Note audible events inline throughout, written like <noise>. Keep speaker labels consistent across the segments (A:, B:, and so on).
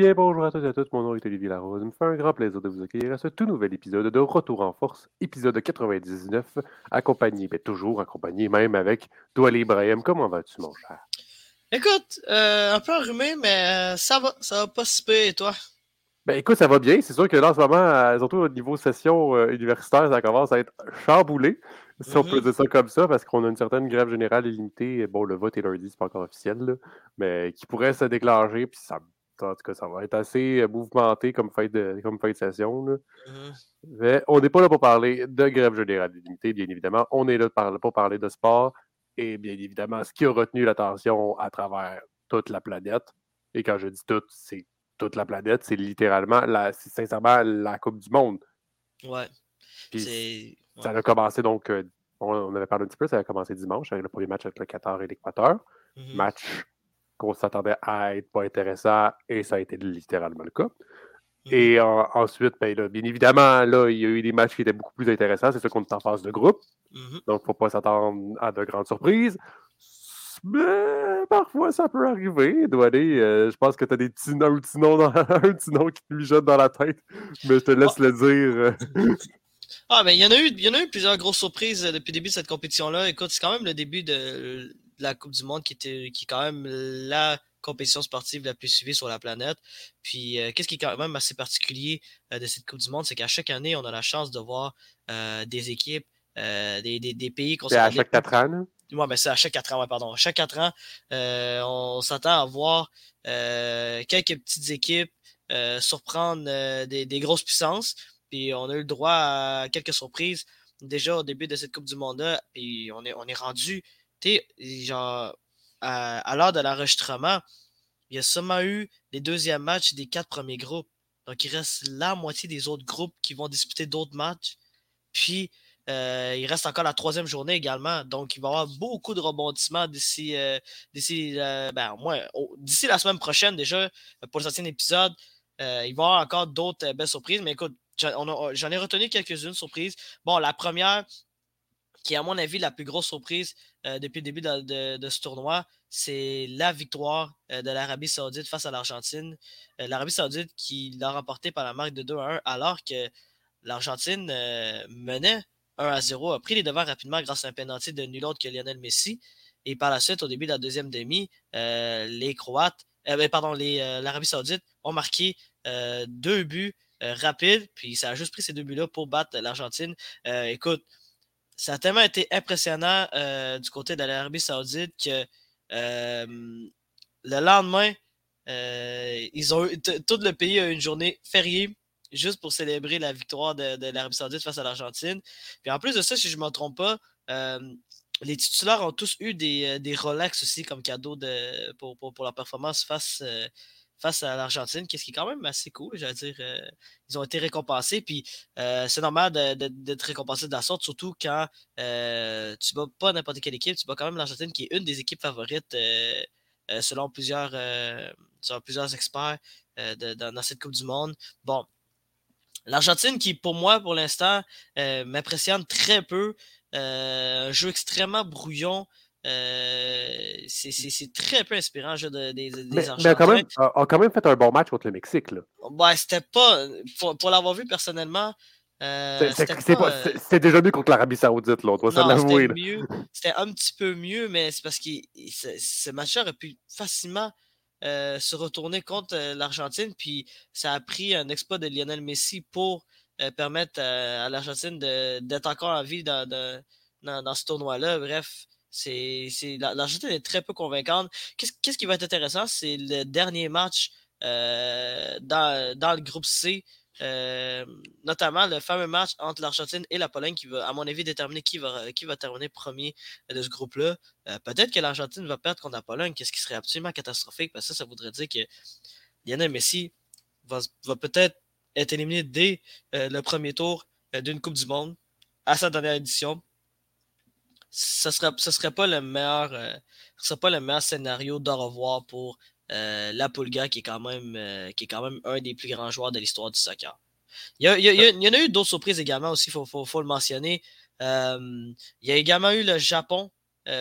A: bien, bonjour à tous et à toutes. Mon nom est Olivier Larose. Il me fait un grand plaisir de vous accueillir à ce tout nouvel épisode de Retour en Force, épisode 99, accompagné, mais toujours accompagné, même avec Doual Ibrahim. Comment vas-tu, mon cher?
B: Écoute, euh, un peu enrhumé, mais euh, ça va, ça va pas si peu, et toi?
A: Ben écoute, ça va bien. C'est sûr que là, en ce moment, euh, surtout au niveau session euh, universitaire, ça commence à être chamboulé, si on peut
B: Mhm.
A: dire ça comme ça, parce qu'on a une certaine grève générale illimitée. Bon, le vote est lundi, c'est pas encore officiel, là, mais qui pourrait se déclencher, puis ça, en tout cas, ça va être assez euh, mouvementé comme fin de, comme de session. là.
B: Mhm.
A: Mais on n'est pas là pour parler de grève générale illimitée, bien évidemment. On est là pour parler de sport et bien évidemment, ce qui a retenu l'attention à travers toute la planète. Et quand je dis toute, c'est toute la planète, c'est littéralement, la, sincèrement, la Coupe du Monde.
B: Ouais.
A: Puis ça a commencé donc, euh, on, on avait parlé un petit peu, ça a commencé dimanche avec le premier match avec le Qatar et l'Équateur.
B: Mhm.
A: Match qu'on s'attendait à être pas intéressant et ça a été littéralement le cas.
B: Mhm.
A: Et en- ensuite, ben là, bien évidemment, là, il y a eu des matchs qui étaient beaucoup plus intéressants. C'est sûr qu'on est en phase de groupe,
B: Mhm.
A: donc il ne faut pas s'attendre à de grandes surprises. Mais parfois, ça peut arriver. Douané, euh, je pense que tu as des petits, un, petit nom dans- <laughs> un petit nom qui te mijote dans la tête, mais je te laisse le dire. euh.
B: Ah, mais il y en a eu, il y en a eu plusieurs grosses surprises euh, depuis le début de cette compétition-là. Écoute, c'est quand même le début de, de la Coupe du Monde qui était, qui est quand même la compétition sportive la plus suivie sur la planète. Puis, euh, qu'est-ce qui est quand même assez particulier euh, de cette Coupe du Monde, c'est qu'à chaque année, on a la chance de voir euh, des équipes, des, des, des pays
A: C'est à chaque quatre ans.
B: Ouais, mais c'est à chaque quatre ans, ouais, pardon. À chaque quatre ans, on s'attend à voir quelques petites équipes surprendre des, des grosses puissances. Puis on a eu le droit à quelques surprises déjà au début de cette Coupe du Monde-là. Puis on est, on est rendu, sais, genre, à, à l'heure de l'enregistrement, il y a seulement eu les deuxièmes matchs des quatre premiers groupes. Donc il reste la moitié des autres groupes qui vont disputer d'autres matchs. Puis euh, il reste encore la troisième journée également. Donc, il va y avoir beaucoup de rebondissements d'ici euh, d'ici euh, ben, d'ici la semaine prochaine déjà euh, pour le septième épisode. Euh, il va y avoir encore d'autres euh, belles surprises. Mais écoute, j'en ai retenu quelques-unes surprises. Bon, la première, qui est à mon avis la plus grosse surprise euh, depuis le début de, ce tournoi, c'est la victoire euh, de l'Arabie Saoudite face à l'Argentine. Euh, L'Arabie Saoudite qui l'a remporté par la marque de 2 à 1, alors que l'Argentine menait 1 à 0, a pris les devants rapidement grâce à un penalty de nul autre que Lionel Messi. Et par la suite, au début de la deuxième demi, les Croates, ben, pardon, l'Arabie Saoudite ont marqué deux buts rapides, puis ça a juste pris ces deux buts-là pour battre l'Argentine. Écoute, ça a tellement été impressionnant euh, du côté de l'Arabie Saoudite que euh, le lendemain, euh, tout le pays a eu une journée fériée juste pour célébrer la victoire de, l'Arabie Saoudite face à l'Argentine. Puis en plus de ça, si je ne me trompe pas, les titulaires ont tous eu des, des Rolex aussi comme cadeau de, pour, pour, pour leur performance face, face à l'Argentine, qu'est-ce qui est quand même assez cool. J'allais dire, euh, ils ont été récompensés. Puis euh, c'est normal d'être récompensé de la sorte, surtout quand euh, tu bats pas n'importe quelle équipe, tu bats quand même l'Argentine qui est une des équipes favorites euh, selon, plusieurs, selon plusieurs experts dans, dans cette Coupe du Monde. Bon, l'Argentine qui, pour moi, pour l'instant, m'impressionne très peu. Un jeu extrêmement brouillon. Euh, c'est très peu inspirant, le jeu de- des, des
A: Mais,
B: Argentins.
A: quand même, a, a quand même fait un bon match contre le Mexique. Là.
B: C'était pas. Pour, pour l'avoir vu personnellement, euh, c'était euh,
A: C'était déjà mieux contre l'Arabie Saoudite, là, on doit se
B: non,
A: l'avouer.
B: c'était un petit peu mieux, mais c'est parce que ce, match-là aurait pu facilement euh, se retourner contre l'Argentine. Puis ça a pris un exploit de Lionel Messi pour euh, permettre à l'Argentine d'être encore en vie dans, dans, dans- dans ce tournoi-là. Bref, l'Argentine est très peu convaincante. Qu'est-ce qui va être intéressant? C'est le dernier match euh, dans, dans le groupe C. Euh, notamment le fameux match entre l'Argentine et la Pologne qui va, à mon avis, déterminer qui va, qui va terminer premier de ce groupe-là. Euh, Peut-être que l'Argentine va perdre contre la Pologne, qu'est-ce qui serait absolument catastrophique, parce que ça, ça voudrait dire que Lionel Messi va, va peut-être être éliminé dès le premier tour d'une Coupe du Monde à sa dernière édition. Ce serait, ce serait pas le meilleur, euh, ce serait pas le meilleur scénario d'au revoir pour euh, la Pulga, qui est quand même euh, qui est quand même un des plus grands joueurs de l'histoire du soccer. Il y, a- il y a- il y en a eu d'autres surprises également aussi, il faut, faut- faut le mentionner. Il y a également eu le Japon,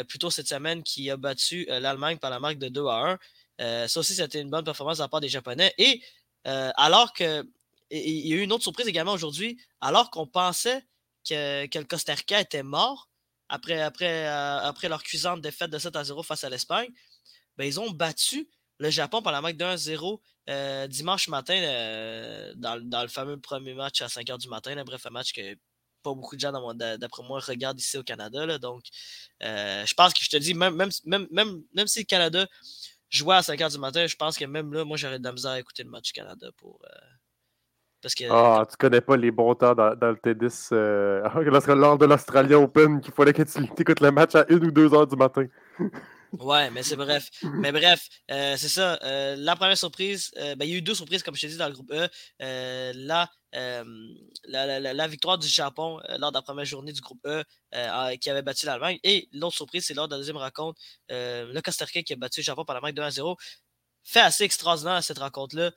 B: plus tôt cette semaine, qui a battu l'Allemagne par la marque de 2 à 1. ça aussi, c'était une bonne performance de la part des Japonais. Et alors que. Il y a eu une autre surprise également aujourd'hui, alors qu'on pensait que, que, le Costa Rica était mort après, après, après leur cuisante défaite de 7 à 0 face à l'Espagne, ben, ils ont battu le Japon par la marque de 1-0 euh, dimanche matin euh, dans, le fameux premier match à 5 h du matin. Bref, un match que pas beaucoup de gens, d'après moi, regardent ici au Canada. donc, euh, je pense que je te dis, même, même, même, même, si le Canada jouait à 5 h du matin, je pense que même là, moi, j'aurais de la misère à écouter le match du Canada pour.
A: Parce que, ah, tu connais pas les bons temps dans, le tennis <laughs> lors de l'Australian Open qu'il fallait que tu écoutes le match à 1 ou 2 h du matin. <laughs>
B: Ouais, mais c'est bref. Mais bref, euh, c'est ça. Euh, la première surprise, euh, ben, il y a eu deux surprises, comme je t'ai dit, dans le groupe E. Là, la, la, victoire du Japon lors de la première journée du groupe E qui avait battu l'Allemagne. Et l'autre surprise, c'est lors de la deuxième rencontre, le Costa Rica qui a battu le Japon par la marque 2 à 0. Fait assez extraordinaire cette rencontre-là.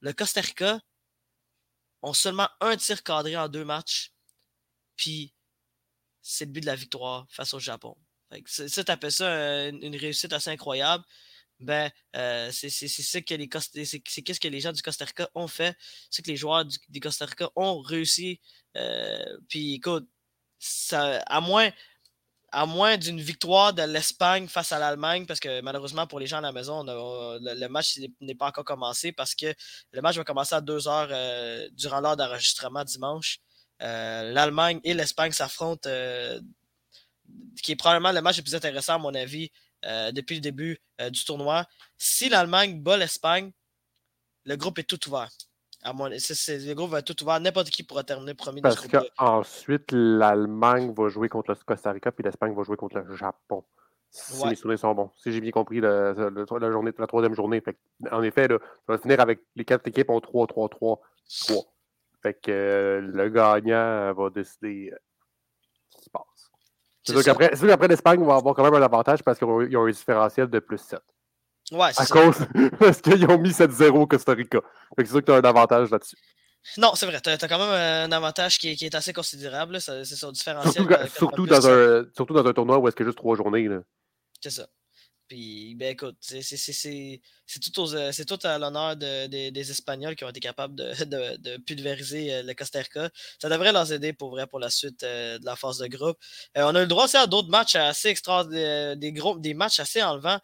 B: Le Costa Rica ont seulement un tir cadré en deux matchs. Puis, c'est le but de la victoire face au Japon. Ça, t'appelles ça une, réussite assez incroyable. Ben, euh, c'est ce que les c'est qu'est-ce que les gens du Costa Rica ont fait, c'est que les joueurs du, Costa Rica ont réussi. Euh, puis écoute, ça, à moins, à moins d'une victoire de l'Espagne face à l'Allemagne, parce que malheureusement pour les gens à la maison, le, match n'est pas encore commencé parce que le match va commencer à 2 heures euh, durant l'heure d'enregistrement dimanche. L'Allemagne et l'Espagne s'affrontent qui est probablement le match le plus intéressant, à mon avis, euh, depuis le début euh, du tournoi. Si l'Allemagne bat l'Espagne, le groupe est tout ouvert. À mon... le groupe va tout ouvert. N'importe qui pourra terminer premier
A: Parce qu'ensuite, l'Allemagne va jouer contre le Costa Rica, puis l'Espagne va jouer contre le Japon. Si mes souvenirs sont bons. Si j'ai bien compris la, journée, la troisième journée. en effet, là, ça va finir avec les quatre équipes en 3-3-3-3. Fait que euh, le gagnant va décider ce qui se passe. C'est sûr qu'après l'Espagne va avoir quand même un avantage parce qu'ils ont un différentiel de plus 7.
B: Ouais, c'est
A: À cause, <laughs> parce qu'ils ont mis 7-0 au Costa Rica. c'est sûr que tu as un avantage là-dessus.
B: Non, c'est vrai. Tu as, quand même un avantage qui est, assez considérable. C'est sur différentiel.
A: Surtout, dans un, surtout dans un tournoi où est-ce qu'il y a juste trois journées.
B: C'est ça. Puis, ben écoute, c'est tout, euh, tout, à l'honneur des Espagnols qui ont été capables <laughs> de, pulvériser euh, le Costa Rica. Ça devrait leur aider pour vrai pour la suite euh, de la phase de groupe. on a le droit aussi à d'autres matchs assez extra, des, gros, des matchs assez enlevants.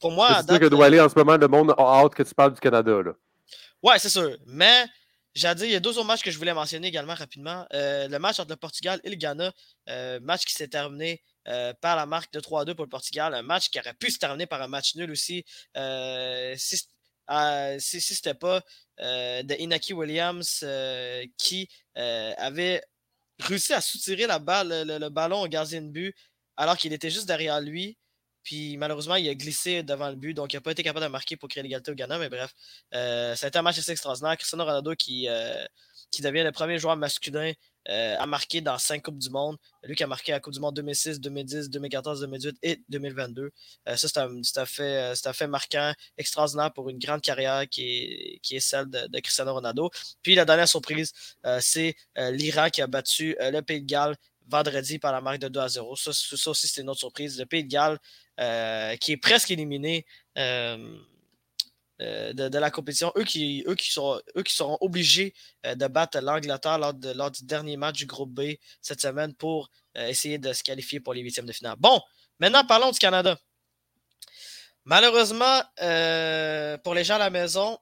B: pour moi,
A: c'est sûr que doit aller en ce moment le monde a hâte que tu parles du Canada. Là.
B: Ouais, c'est sûr. Mais j'ai dit, il y a deux autres matchs que je voulais mentionner également rapidement. le match entre le Portugal et le Ghana, match qui s'est terminé euh, par la marque de 3-2 pour le Portugal. Un match qui aurait pu se terminer par un match nul aussi euh, si, ce n'était pas euh, de Inaki Williams qui avait réussi à soutirer la balle, le, ballon au gardien de but alors qu'il était juste derrière lui. Puis malheureusement, il a glissé devant le but, donc il n'a pas été capable de marquer pour créer l'égalité au Ghana. Mais bref, ça a été un match assez extraordinaire. Cristiano Ronaldo qui, qui devient le premier joueur masculin euh, a marqué dans cinq Coupes du Monde. Lui qui a marqué la Coupe du Monde 2006, 2010, 2014, 2018 et 2022. Euh, ça, c'est un, fait, un, fait, marquant, extraordinaire pour une grande carrière qui est, qui est celle de, Cristiano Ronaldo. Puis la dernière surprise, euh, c'est l'Iran qui a battu le Pays de Galles vendredi par la marque de 2 à 0. Ça, ça aussi, c'est une autre surprise. Le Pays de Galles qui est presque éliminé euh, de, la compétition. Eux qui, sont, seront obligés euh, de battre l'Angleterre lors, lors, du dernier match du groupe B cette semaine pour euh, essayer de se qualifier pour les huitièmes de finale. Bon, maintenant parlons du Canada. Malheureusement, pour les gens à la maison,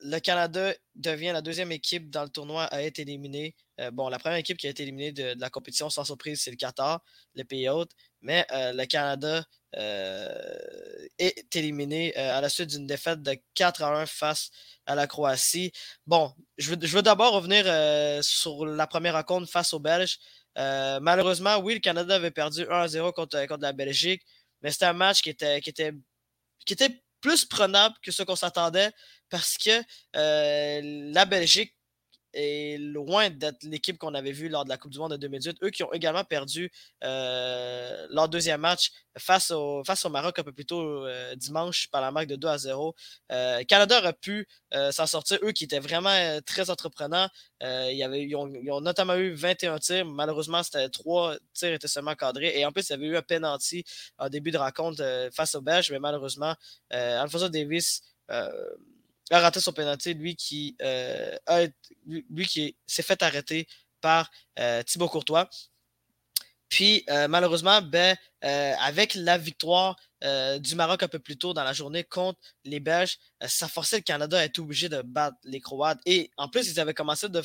B: le Canada devient la deuxième équipe dans le tournoi à être éliminée. bon, la première équipe qui a été éliminée de, la compétition, sans surprise, c'est le Qatar, le pays hôte. Mais le Canada est éliminé euh, à la suite d'une défaite de 4 à 1 face à la Croatie. Bon, je veux, d'abord revenir euh, sur la première rencontre face aux Belges. malheureusement, oui, le Canada avait perdu 1 à 0 contre, contre la Belgique, mais c'était un match qui était, qui était, qui était plus prenable que ce qu'on s'attendait parce que la Belgique est loin d'être l'équipe qu'on avait vue lors de la Coupe du Monde de 2018. Eux qui ont également perdu euh, leur deuxième match face au, face au Maroc un peu plus tôt euh, dimanche par la marque de 2 à 0. Euh, Canada aurait pu s'en sortir, eux qui étaient vraiment très entreprenants. y avait, ils, ont, notamment eu 21 tirs. Malheureusement, c'était trois tirs étaient seulement cadrés. Et en plus, il y avait eu un penalty en début de rencontre face au Belge, mais malheureusement, Alfonso Davis a raté son pénalty, lui qui, euh, s'est fait arrêter par euh, Thibaut Courtois. Puis euh, malheureusement, ben, avec la victoire du Maroc un peu plus tôt dans la journée contre les Belges, ça forçait le Canada à être obligé de battre les Croates. Et en plus, ils avaient commencé de,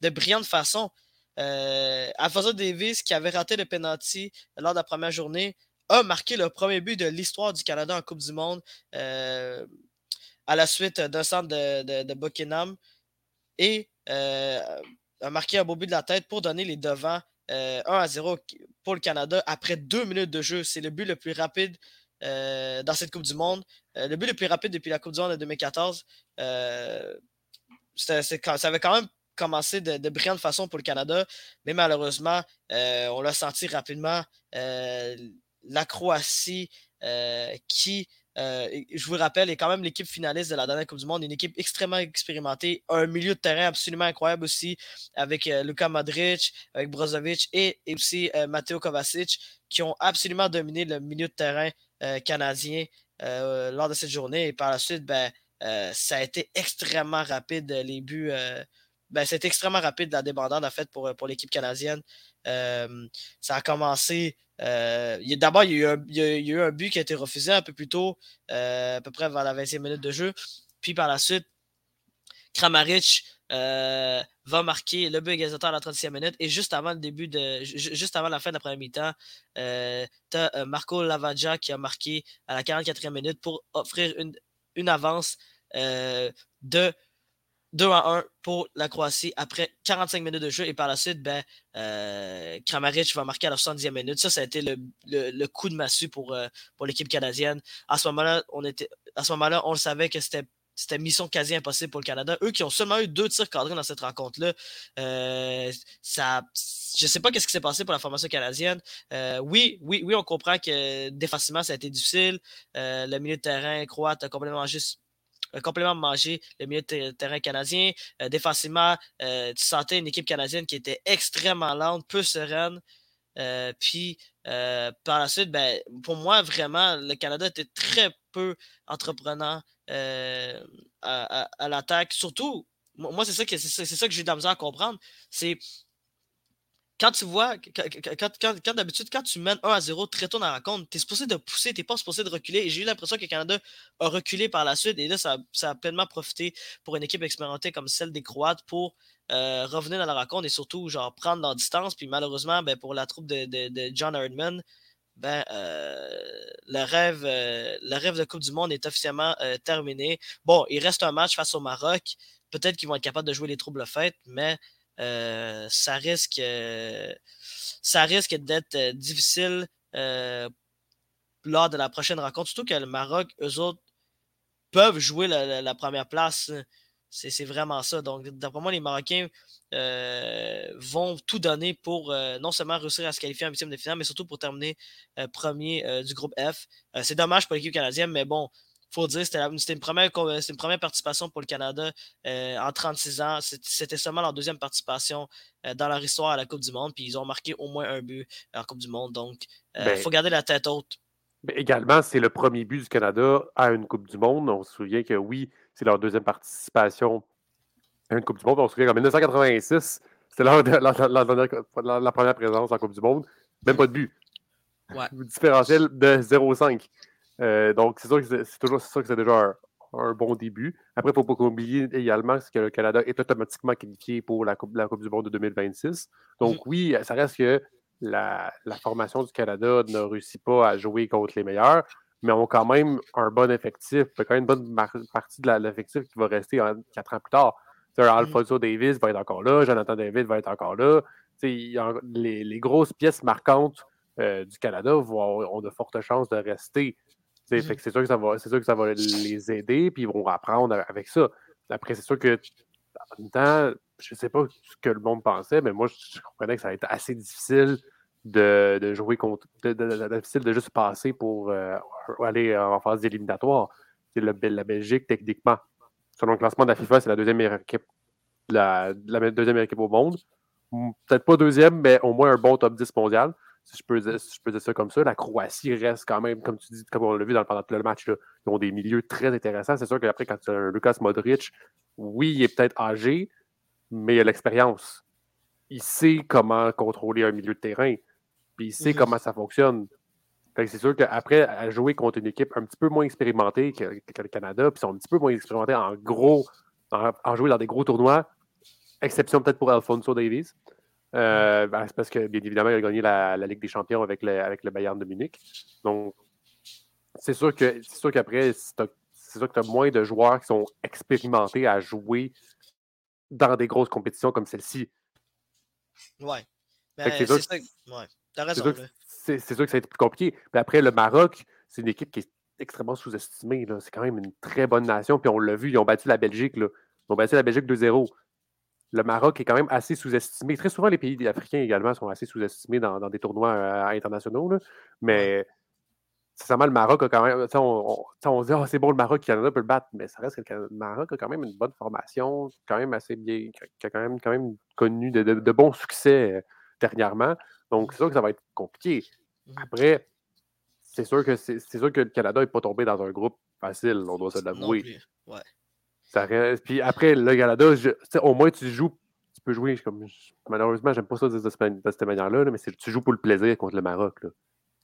B: de brillante façon. Alfonso Davis, qui avait raté le penalty lors de la première journée, a marqué le premier but de l'histoire du Canada en Coupe du Monde à la suite d'un centre de, de, Buckingham et euh, a marqué un beau but de la tête pour donner les devants 1 euh, à 0 pour le Canada après deux minutes de jeu. C'est le but le plus rapide euh, dans cette Coupe du Monde. le but le plus rapide depuis la Coupe du Monde de 2014. ça avait quand même commencé de, de, brillante façon pour le Canada, mais malheureusement, on l'a senti rapidement. la Croatie qui euh, je vous rappelle, est quand même l'équipe finaliste de la dernière Coupe du Monde, une équipe extrêmement expérimentée, un milieu de terrain absolument incroyable aussi, avec euh, Luka Modric, avec Brozovic et, aussi euh, Matteo Kovacic, qui ont absolument dominé le milieu de terrain canadien lors de cette journée. Et par la suite, ben, ça a été extrêmement rapide, les buts. Ben, c'était extrêmement rapide la débandade en fait pour, pour l'équipe canadienne. ça a commencé euh, d'abord, il, y a eu un but qui a été refusé un peu plus tôt, euh, à peu près vers la 20e minute de jeu. Puis par la suite, Kramaric euh, va marquer le but égalisateur à la 30e minute. Et juste avant le début de. Juste avant la fin de la première mi-temps, euh, as Marco Lavaggia qui a marqué à la 44e minute pour offrir une, une avance de 2 à 1 pour la Croatie après 45 minutes de jeu. Et par la suite, ben, euh, Kramaric va marquer à la 70e minute. Ça, ça a été le, le, coup de massue pour, euh, pour l'équipe canadienne. À ce moment-là, on était, à ce moment-là, on le savait que c'était c'était mission quasi impossible pour le Canada. Eux qui ont seulement eu deux tirs cadrés dans cette rencontre-là, euh, ça, je ne sais pas ce qui s'est passé pour la formation canadienne. Oui, oui, oui, on comprend que défensivement, ça a été difficile. Le milieu de terrain croate a complètement juste complément manger le milieu de terrain canadien. Euh, défensivement, euh, tu sentais une équipe canadienne qui était extrêmement lente, peu sereine. Euh, puis par la suite, ben, pour moi, vraiment, le Canada était très peu entreprenant à, l'attaque. Surtout, moi, c'est ça que c'est ça que j'ai de la à comprendre. C'est quand tu vois, quand, d'habitude, quand tu mènes 1 à 0 très tôt dans la rencontre, tu es supposé de pousser, tu pas supposé de reculer. Et j'ai eu l'impression que le Canada a reculé par la suite. Et là, ça, a pleinement profité pour une équipe expérimentée comme celle des Croates pour euh, revenir dans la rencontre et surtout genre prendre leur distance. Puis malheureusement, ben, pour la troupe de, John Herdman, ben, euh, le, rêve, euh, le rêve de Coupe du Monde est officiellement terminé. Bon, il reste un match face au Maroc. Peut-être qu'ils vont être capables de jouer les troubles faites, mais ça risque, euh, ça risque d'être euh, difficile lors de la prochaine rencontre. Surtout que le Maroc, eux autres, peuvent jouer la, première place. C'est vraiment ça. Donc, d'après moi, les Marocains vont tout donner pour non seulement réussir à se qualifier en huitième de finale, mais surtout pour terminer premier du groupe F. c'est dommage pour l'équipe canadienne, mais bon, faut dire, c'était une, première, une première participation pour le Canada euh, en 36 ans. C'était seulement leur deuxième participation euh, dans leur histoire à la Coupe du Monde. Puis ils ont marqué au moins un but en Coupe du Monde. Donc, il euh, ben faut garder la tête haute.
A: Mais également, c'est le premier but du Canada à une Coupe du Monde. On se souvient que oui, c'est leur deuxième participation à une Coupe du Monde. On se souvient qu'en 1986, c'était leur, la, première présence en Coupe du Monde. Même pas de but.
B: Ouais.
A: Différentiel de 0,5. Euh, donc, c'est sûr que c'est toujours ça que c'est déjà un, bon début. Après, il ne faut pas oublier également que le Canada est automatiquement qualifié pour la Coupe, la coupe du Monde de 2026. Donc, mm. oui, ça reste que la, formation du Canada ne réussit pas à jouer contre les meilleurs, mais ont quand même un bon effectif, quand même une bonne partie de l'effectif qui va rester quatre ans plus tard. Mm. Alfonso Davis va être encore là, Jonathan David va être encore là. Les, les, grosses pièces marquantes euh, du Canada vont, ont de fortes chances de rester. Mmh c'est sûr, que ça va, sûr que ça va les aider, puis ils vont apprendre avec ça. Après, c'est sûr que En même temps, je ne sais pas ce que le monde pensait, mais moi, je comprenais que ça allait être assez difficile de, jouer contre. difficile de juste passer pour euh, aller en phase éliminatoire. C'est la Belgique, techniquement. Selon le classement de la FIFA, c'est la deuxième meilleure équipe. La, deuxième meilleure équipe au monde. Peut-être pas deuxième, mais au moins un bon top 10 mondial. Si je, peux, dire ça comme ça, la Croatie reste quand même, comme tu dis, comme on l'a vu dans, pendant tout le match, ils ont des milieux très intéressants. C'est sûr qu'après, quand tu as un Lucas Modric, oui, il est peut-être âgé, mais il a l'expérience. Il sait comment contrôler un milieu de terrain, puis il sait mhm. comment ça fonctionne. c'est sûr qu'après, à jouer contre une équipe un petit peu moins expérimentée que, le Canada, puis ils sont un petit peu moins expérimentés en gros, en, jouer dans des gros tournois, exception peut-être pour Alfonso Davies. Euh, ben, c'est parce que, bien évidemment, il a gagné la, Ligue des Champions avec le, avec le Bayern de Munich. Donc, c'est sûr que c'est sûr qu'après, c'est sûr que tu as moins de joueurs qui sont expérimentés à jouer dans des grosses compétitions comme celle-ci.
B: Ouais. Ben, c'est sûr, ouais. raison.
A: C'est sûr, que ça va être plus compliqué. Mais après, le Maroc, c'est une équipe qui est extrêmement sous-estimée. C'est quand même une très bonne nation. Puis on l'a vu, ils ont battu la Belgique. Là. Ils ont battu la Belgique 2-0 le Maroc est quand même assez sous-estimé. Très souvent, les pays africains également sont assez sous-estimés dans, des tournois euh, internationaux. Mais sincèrement, le Maroc a quand même. On, on, se dit, oh, c'est bon, le Maroc, le Canada peut le battre. Mais ça reste que le Maroc a quand même une bonne formation, quand même assez bien, qui a quand même, quand même connu de, bons succès euh, dernièrement. Donc, c'est sûr que ça va être compliqué. Mmh. Après, c'est sûr que c'est sûr que le Canada n'est pas tombé dans un groupe facile, on doit se l'avouer.
B: Ouais.
A: Puis après, le Canada, au moins tu joues, tu peux jouer. Comme, malheureusement, j'aime pas ça de, cette manière-là, mais tu joues pour le plaisir contre le Maroc. Là.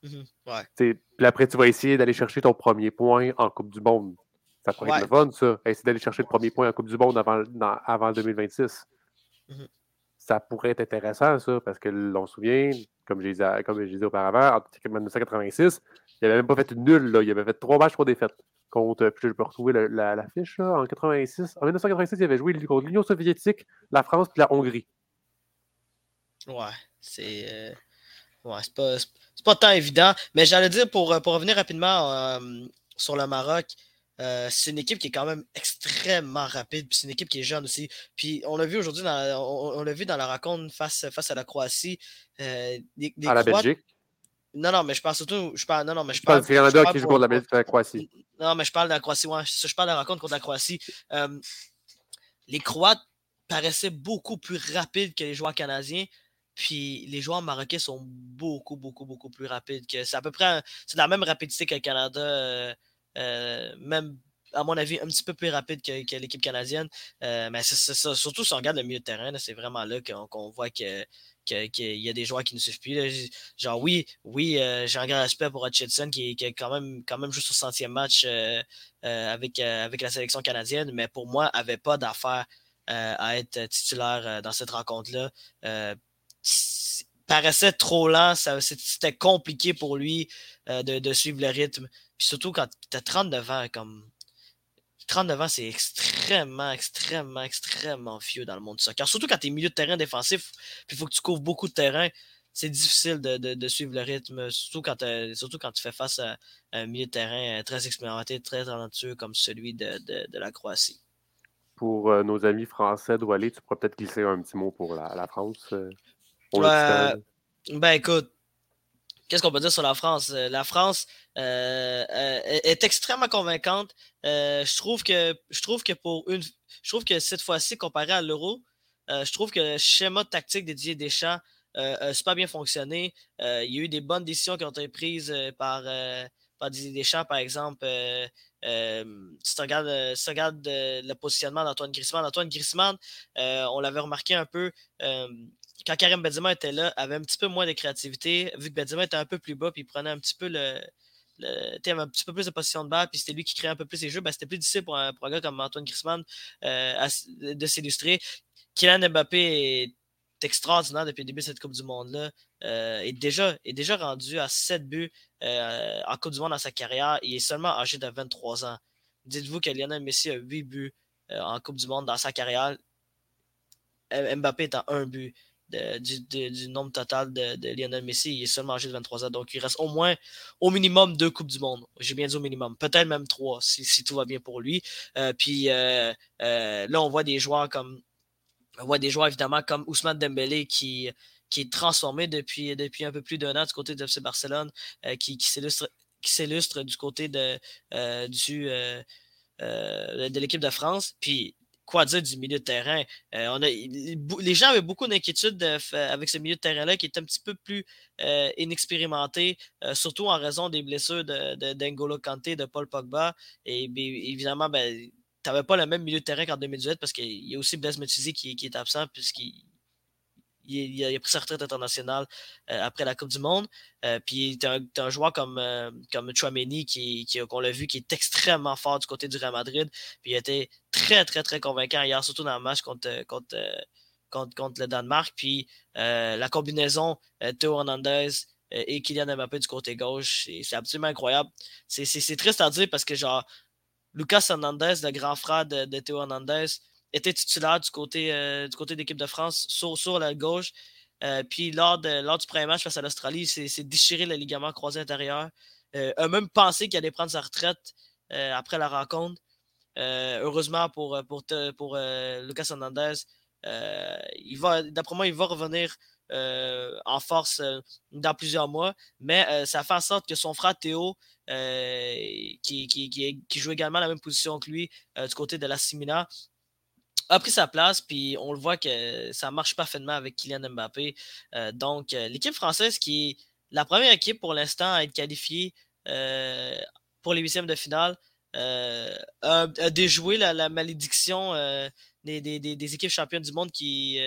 B: Mm-hmm.
A: Puis après, tu vas essayer d'aller chercher ton premier point en Coupe du Monde. Ça pourrait être le fun, ça. Essayer d'aller chercher le premier point en Coupe du Monde avant, avant 2026. Mm-hmm. Ça pourrait être intéressant, ça, parce que l'on se souvient, comme j'ai dit, comme dit auparavant, en 1986, il n'avait même pas fait une nulle. Là. Il avait fait trois matchs, trois défaites contre, je peux retrouver la, fiche, en 86. En 1986, il avait joué contre l'Union soviétique, la France et la Hongrie.
B: Ouais, c'est. Euh, ouais, c'est pas, pas tant évident. Mais j'allais dire, pour, pour revenir rapidement euh, sur le Maroc, euh, c'est une équipe qui est quand même extrêmement rapide, puis c'est une équipe qui est jeune aussi. Puis on l'a vu aujourd'hui, on, l'a vu dans la raconte face, face à la Croatie.
A: à la Belgique.
B: Non, non, mais je parle surtout. Je parle, non, non, mais je parle.
A: C'est le Canada qui joue contre la, Belgique, la Croatie.
B: Non, mais je parle de la Croatie. Ouais, je parle de la rencontre contre la Croatie. Euh, les Croates paraissaient beaucoup plus rapides que les joueurs canadiens. Puis les joueurs marocains sont beaucoup, beaucoup, beaucoup plus rapides que. C'est à peu près. C'est la même rapidité que le Canada. Euh, euh, même à mon avis, un petit peu plus rapide que, l'équipe canadienne. mais c'est ça. Surtout si on regarde le milieu de terrain, c'est vraiment là qu'on voit que qu'il y a des joueurs qui ne suivent plus. Genre, oui, oui, euh, j'ai un grand respect pour Hutchinson qui, est quand même, quand même juste au centième match euh, euh, avec, avec la sélection canadienne, mais pour moi, n'avait pas d'affaire à être titulaire dans cette rencontre-là. paraissait trop lent, c'était compliqué pour lui de, de, suivre le rythme. Puis surtout quand tu as 39 ans, comme 39 ans, c'est extrêmement, extrêmement, extrêmement vieux dans le monde du soccer. Surtout quand tu es milieu de terrain défensif, puis il faut que tu couvres beaucoup de terrain. C'est difficile de, suivre le rythme, surtout quand, surtout quand tu fais face à un milieu de terrain euh, très expérimenté, très talentueux comme celui de, la Croatie.
A: Pour euh, nos amis français, aller, tu pourrais peut-être glisser un petit mot pour la, France. Euh,
B: ben écoute, qu'est-ce qu'on peut dire sur la France? Euh, la France euh, euh, est extrêmement convaincante. je, trouve que, je trouve que pour une. Je trouve que cette fois-ci, comparé à l'Euro, je trouve que le schéma tactique des Didier Deschamps a super bien fonctionné. il y a eu des bonnes décisions qui ont été prises par, par Didier Deschamps, par exemple. si tu regardes, le positionnement d'Antoine Griezmann, Antoine Griezmann, on l'avait remarqué un peu quand Karim Benzema était là, avait un petit peu moins de créativité, vu que Benzema était un peu plus bas, puis il prenait un petit peu le. avait un petit peu plus de position de balle, puis c'était lui qui créait un peu plus les jeux, ben, c'était plus difficile pour un, gars comme Antoine Griezmann euh, de s'illustrer. Kylian Mbappé est extraordinaire depuis le début de cette Coupe du Monde-là. Euh, est, déjà, est déjà rendu à 7 buts euh, en Coupe du Monde dans sa carrière. Il est seulement âgé de 23 ans. Dites-vous que Lionel Messi a 8 buts en Coupe du Monde dans sa carrière. Mbappé est à 1 but du, nombre total de, Lionel Messi. Il est seulement âgé de 23 ans. Donc, il reste au moins, au minimum, deux Coupes du Monde. J'ai bien dit au minimum. Peut-être même trois, si, tout va bien pour lui. Euh, puis euh, euh, là, on voit des joueurs comme On voit des joueurs évidemment comme Ousmane Dembélé qui, qui est transformé depuis, depuis un peu plus d'un an du côté de FC Barcelone, qui, qui s'illustre du côté de, de l'équipe de France. Puis quoi dire du milieu de terrain? Euh, on a, les gens avaient beaucoup d'inquiétudes avec ce milieu de terrain-là qui est un petit peu plus euh, inexpérimenté, euh, surtout en raison des blessures d'Engolo de, Kanté, de Paul Pogba. Et, évidemment, ben, tu n'avais pas le même milieu de terrain qu'en 2018 parce qu'il y a aussi Blaise Matuidi qui, qui, est absent puisqu'il il, a, pris sa retraite internationale euh, après la Coupe du Monde. Euh, puis tu as, un joueur comme, euh, comme Chouameni qui, qu'on l'a vu qui est extrêmement fort du côté du Real Madrid. Puis il a été très, très, très convaincant hier, surtout dans le match contre, contre, contre, le Danemark. Puis la combinaison Théo Hernandez et Kylian Mbappé du côté gauche, c'est absolument incroyable. C'est triste à dire parce que genre Lucas Hernandez, le grand frère de, de Théo Hernandez, était titulaire du côté, euh, du côté de l'équipe de France sur, sur la gauche. Euh, puis lors, de, lors du premier match face à l'Australie, il s'est déchiré le ligament croisé intérieur. Euh, a même pensé qu'il allait prendre sa retraite après la rencontre. heureusement pour, pour, pour Lucas Hernandez, d'après moi, il va revenir en force dans plusieurs mois. Mais ça fait en sorte que son frère Théo, qui, qui, qui, joue également la même position que lui du côté de la Simina, a pris sa place, puis on le voit que ça marche parfaitement avec Kylian Mbappé. Euh, donc, euh, l'équipe française qui est la première équipe pour l'instant à être qualifiée euh, pour les huitièmes de finale, a, déjoué la, malédiction des, équipes championnes du monde qui,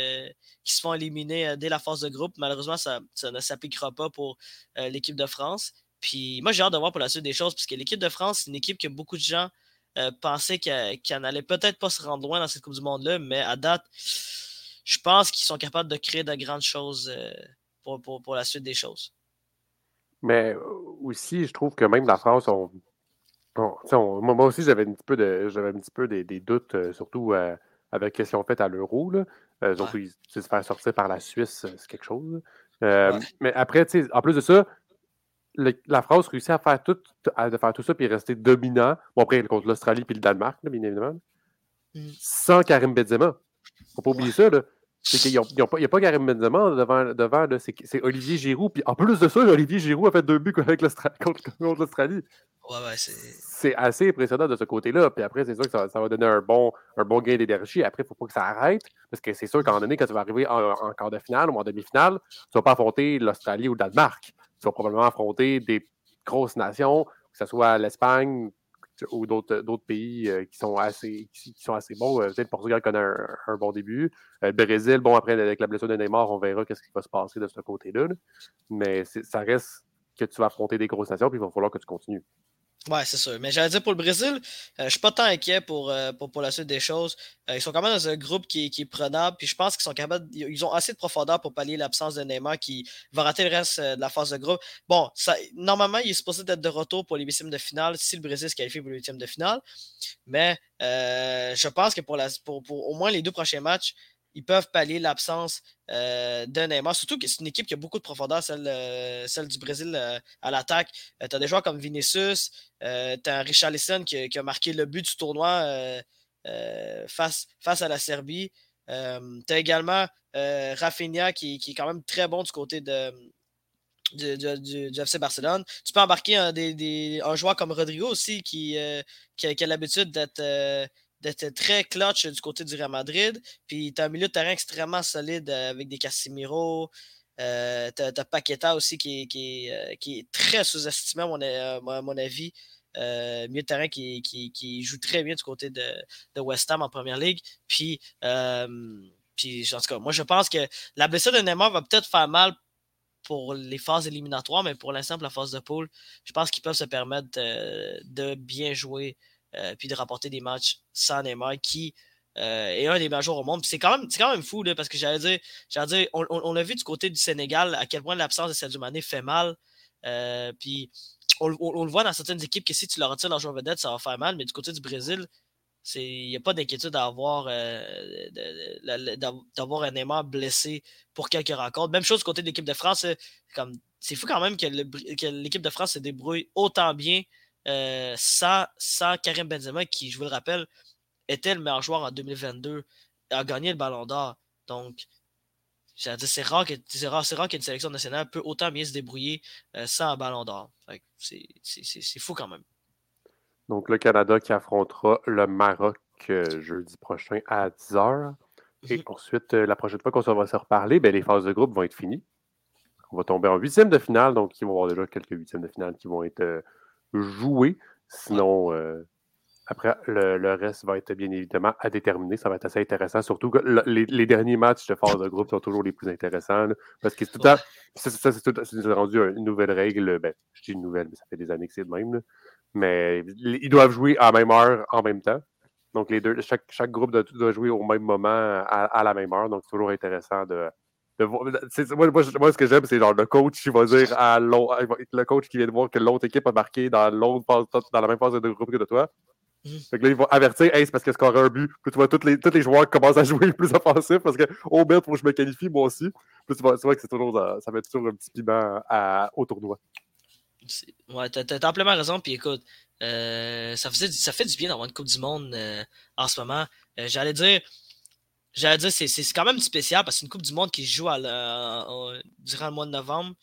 B: se font éliminer dès la phase de groupe. Malheureusement, ça, ne s'appliquera pas pour l'équipe de France. Puis moi, j'ai hâte de voir pour la suite des choses, parce que l'équipe de France, c'est une équipe que beaucoup de gens euh, penser qu'elle n'allait peut-être pas se rendre loin dans cette Coupe du Monde-là, mais à date, je pense qu'ils sont capables de créer de grandes choses euh, pour, pour, la suite des choses.
A: Mais euh, aussi, je trouve que même la France, on, moi aussi, j'avais un petit peu, de, un petit peu des, doutes, surtout avec ce qu'ils ont fait à l'Euro. Donc, ils se faire sortir par la Suisse, c'est quelque chose. Mais après, en plus de ça, la France réussit à faire tout, à, faire tout ça puis rester dominant. Bon, après, contre l'Australie puis le Danemark, bien évidemment. Mm. Sans Karim Benzema. Faut pas oublier ça, là. C'est qu'il n'y a, pas Karim Benzema devant, devant c'est Olivier Giroud. Puis en plus de ça, Olivier Giroud a fait deux buts avec contre, l'Australie.
B: Ouais, ouais,
A: c'est assez impressionnant de ce côté-là. Puis après, c'est sûr que ça, va donner un bon, un bon gain d'énergie. Après, il ne faut pas que ça arrête. Parce que c'est sûr moment donné, quand tu vas arriver en, en quart de finale ou en demi-finale, tu ne vas pas affronter l'Australie ou le Danemark tu vas probablement affronter des grosses nations, que ce soit l'Espagne ou d'autres pays euh, qui, sont assez, qui, sont assez bons. Euh, peut-être le Portugal connaît un, bon début. Euh, le Brésil, bon, après, avec la blessure de Neymar, on verra qu'est-ce qui va se passer de ce côté-là. Mais ça reste que tu vas affronter des grosses nations, puis il va falloir que tu continues.
B: Ouais, c'est sûr. Mais j'allais dire pour le Brésil, euh, je suis pas tant inquiet pour, euh, pour, la suite des choses. Euh, ils sont quand même dans un groupe qui, qui est prenable, puis je pense qu'ils sont capables, ils ont assez de profondeur pour pallier l'absence de Neymar qui va rater le reste de la phase de groupe. Bon, normalement, il est supposé être de retour pour les huitièmes de finale si le Brésil se qualifie pour les huitièmes de finale. Mais je pense que pour, la, pour, pour au moins les deux prochains matchs, ils peuvent pallier l'absence euh, de Neymar. Surtout que c'est une équipe qui a beaucoup de profondeur, celle, euh, celle du Brésil euh, à l'attaque. tu as des joueurs comme Vinicius, tu as Richard qui, qui, a marqué le but du tournoi face, face à la Serbie. tu as également Rafinha qui, est quand même très bon du côté de, du, FC Barcelone. Tu peux embarquer un joueur comme Rodrigo aussi qui, qui a l'habitude d'être d'être très clutch du côté du Real Madrid. Puis tu as un milieu de terrain extrêmement solide euh, avec des Casimiro. Euh, tu as, Paqueta aussi qui, qui, euh, qui est très sous-estimé, à mon, avis. milieu de terrain qui, qui, joue très bien du côté de, de West Ham en première ligue. Puis, puis, en tout cas, moi, je pense que la blessure de Neymar va peut-être faire mal pour les phases éliminatoires, mais pour l'instant, pour la phase de poule, je pense qu'ils peuvent se permettre de bien jouer euh, puis de rapporter des matchs sans Neymar qui euh, est un des majeurs au monde. C'est quand même, quand même fou parce que j'allais dire, dire on, a vu du côté du Sénégal à quel point l'absence de Sadio Mané fait mal. Euh, puis on, le voit dans certaines équipes que si tu leur retires leur joueur vedette, ça va faire mal, mais du côté du Brésil, il n'y a pas d'inquiétude d'avoir d'avoir un Neymar blessé pour quelques rencontres. Même chose du côté de l'équipe de France. C'est fou quand même que l'équipe de France se débrouille autant bien sans, euh, Karim Benzema, qui, je vous le rappelle, était le meilleur joueur en 2022 a gagné le ballon d'or. Donc, c'est rare qu'une sélection nationale peut autant bien se débrouiller euh, sans un ballon d'or. C'est fou quand même.
A: Donc, le Canada qui affrontera le Maroc euh, jeudi prochain à 10h. Et mhm. ensuite, la prochaine fois qu'on va se reparler, ben, les phases de groupe vont être finies. On va tomber en huitième de finale, donc il va y avoir déjà quelques huitièmes de finale qui vont être joués. Sinon, après, le, reste va être bien évidemment à déterminer. Ça va être assez intéressant. Surtout que les, derniers matchs de phase de groupe sont toujours les plus intéressants. parce que c'est tout le temps. Ça, c'est rendu une nouvelle règle. Ben, je dis une nouvelle, mais ça fait des années que c'est le même. Mais ils doivent jouer à la même heure en même temps. Donc, les deux, chaque, chaque groupe doit, jouer au même moment à, la même heure. Donc, c'est toujours intéressant de, voir. Moi, ce que j'aime, c'est genre le coach qui va dire à le coach qui vient de voir que l'autre équipe a marqué dans l'autre dans la même phase de groupe que de toi. Fait que là, ils vont avertir, hey, c'est parce que score un but. Puis tu vois, tous les, tous les joueurs commencent à jouer <laughs> plus offensif parce que, oh merde, faut que je me qualifie, moi aussi. Puis tu vois, c'est vrai que c'est toujours, ça met toujours un petit piment à, au tournoi.
B: Ouais, t'as amplement raison. Puis écoute, euh, ça, faisait, ça fait du bien d'avoir une Coupe du Monde euh, en ce moment. Euh, j'allais dire, j'allais dire, c'est quand même spécial parce que c'est une Coupe du Monde qui se joue à durant le mois de novembre.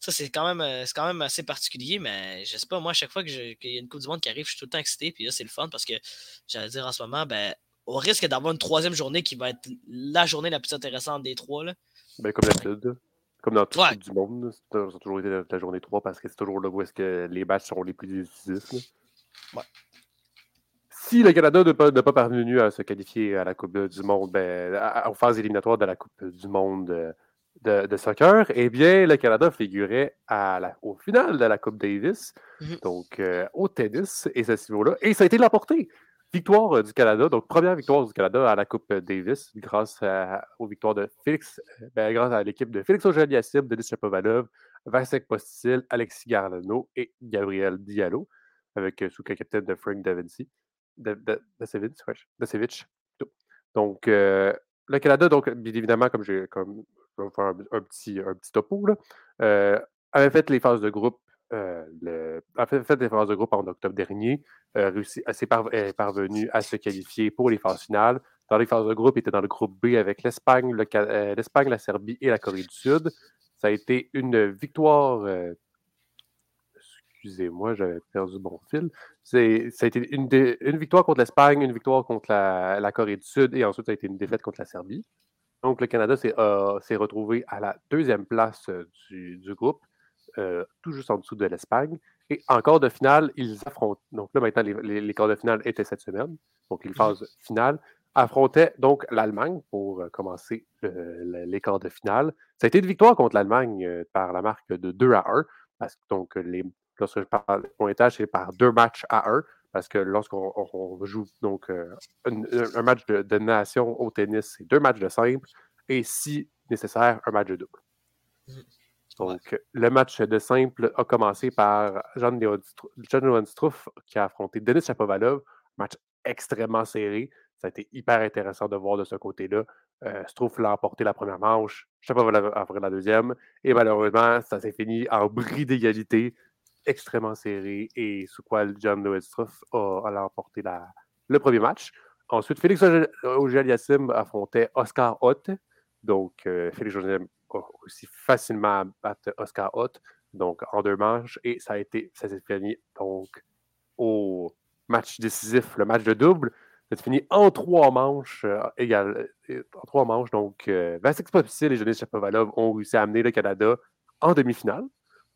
B: Ça, c'est quand, même, euh, quand même assez particulier, mais je sais pas, moi, à chaque fois qu'il y a une Coupe du Monde qui arrive, je suis tout le temps excité. Puis là, c'est le fun parce que, j'allais dire en ce moment, ben, au risque d'avoir une troisième journée qui va être la journée la plus intéressante des trois. Là.
A: Ben, comme d'habitude. Comme dans toute ouais. Coupe du Monde, ça a toujours été la, journée 3 parce que c'est toujours là où est-ce que les matchs sont les plus décisifs. Ouais. Si le Canada n'a pas, pas, parvenu à se qualifier à la Coupe du Monde, ben, aux phases éliminatoires de la Coupe du Monde de, soccer, eh bien, le Canada figurait à la, au final de la Coupe Davis, mhm. donc euh, au tennis, et ce niveau-là. Et ça a été l'emporté. Victoire euh, du Canada, donc première victoire du Canada à la Coupe Davis, grâce aux victoires de Félix, euh, ben, grâce à l'équipe de Félix auger Denis Chapovalov, Vasek Postil, Alexis Garlano et Gabriel Diallo, avec sous capitaine de Frank Davinci. De, Donc, le Canada, donc, bien évidemment, comme comme je vais faire un, petit, un petit topo, là, euh, avait fait les phases de groupe. Euh, fait les phases de groupe en octobre dernier, euh, réussi, est parvenu à se qualifier pour les phases finales. Dans les phases de groupe, il était dans le groupe B avec l'Espagne, l'Espagne, la Serbie et la Corée du Sud. Ça a été une victoire excusez-moi, j'avais perdu mon fil. Ça a été une, victoire contre l'Espagne, une victoire contre la, Corée du Sud et ensuite ça a été une défaite contre la Serbie. Donc, le Canada s'est retrouvé à la deuxième place euh, du, groupe, euh, tout juste en dessous de l'Espagne. Et en quart de finale, ils affrontent. Donc là, maintenant, les, les, quarts de finale étaient cette semaine. Donc, les phases finales affrontaient donc l'Allemagne pour euh, commencer les quarts de finale. Ça a été une victoire contre l'Allemagne par la marque de 2 à 1. Parce que, donc, les, lorsque je parle de pointage, c'est par deux matchs à 1 parce que lorsqu'on joue donc euh, un, match de, nation au tennis, c'est deux matchs de simple et si nécessaire, un match de double. Mmh. Donc, le match de simple a commencé par John Leon Struff qui a affronté Denis Chapovalov. Match extrêmement serré. Ça a été hyper intéressant de voir de ce côté-là. Euh, Struff l'a emporté la première manche, Chapovalov a la deuxième. Et malheureusement, ça s'est fini en bris d'égalité extrêmement serré et sous quoi John Lewis a, a emporté le premier match. Ensuite, Félix Auger-Aliassime affrontait Oscar Ott. Donc, euh, Félix auger a aussi facilement battu Oscar Ott donc en deux manches. Et ça a été, ça s'est fini donc au match décisif, le match de double. Ça s'est fini en trois manches euh, euh, en trois manches. Donc, Vasek et Jonas Chapovalov ont réussi à amener le Canada en demi-finale.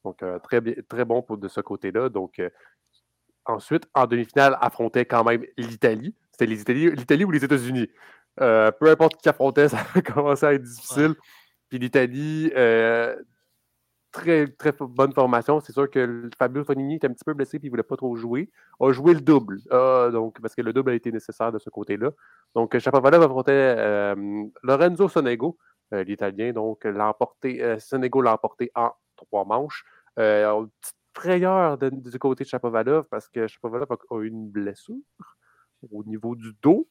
A: Donc, euh, très, très bon pour de ce côté-là. Donc, euh, ensuite, en demi-finale, affrontait quand même l'Italie. C'était l'Italie ou les États-Unis? Euh, peu importe qui affrontait, <laughs> ça a commencé à être difficile. Puis l'Italie, très, très bonne formation. C'est sûr que Fabio Fonini était un petit peu blessé et il ne voulait pas trop jouer. A joué le double, ah, donc, parce que le double a été nécessaire de ce côté-là. Donc, Chapovalov affrontait Lorenzo Sonego, l'Italien. Donc, l'emporté, Sonego l'a emporté en trois manches. Euh, une petite frayeur du côté de Chapovalov parce que Chapovalov a, eu une blessure au niveau du dos.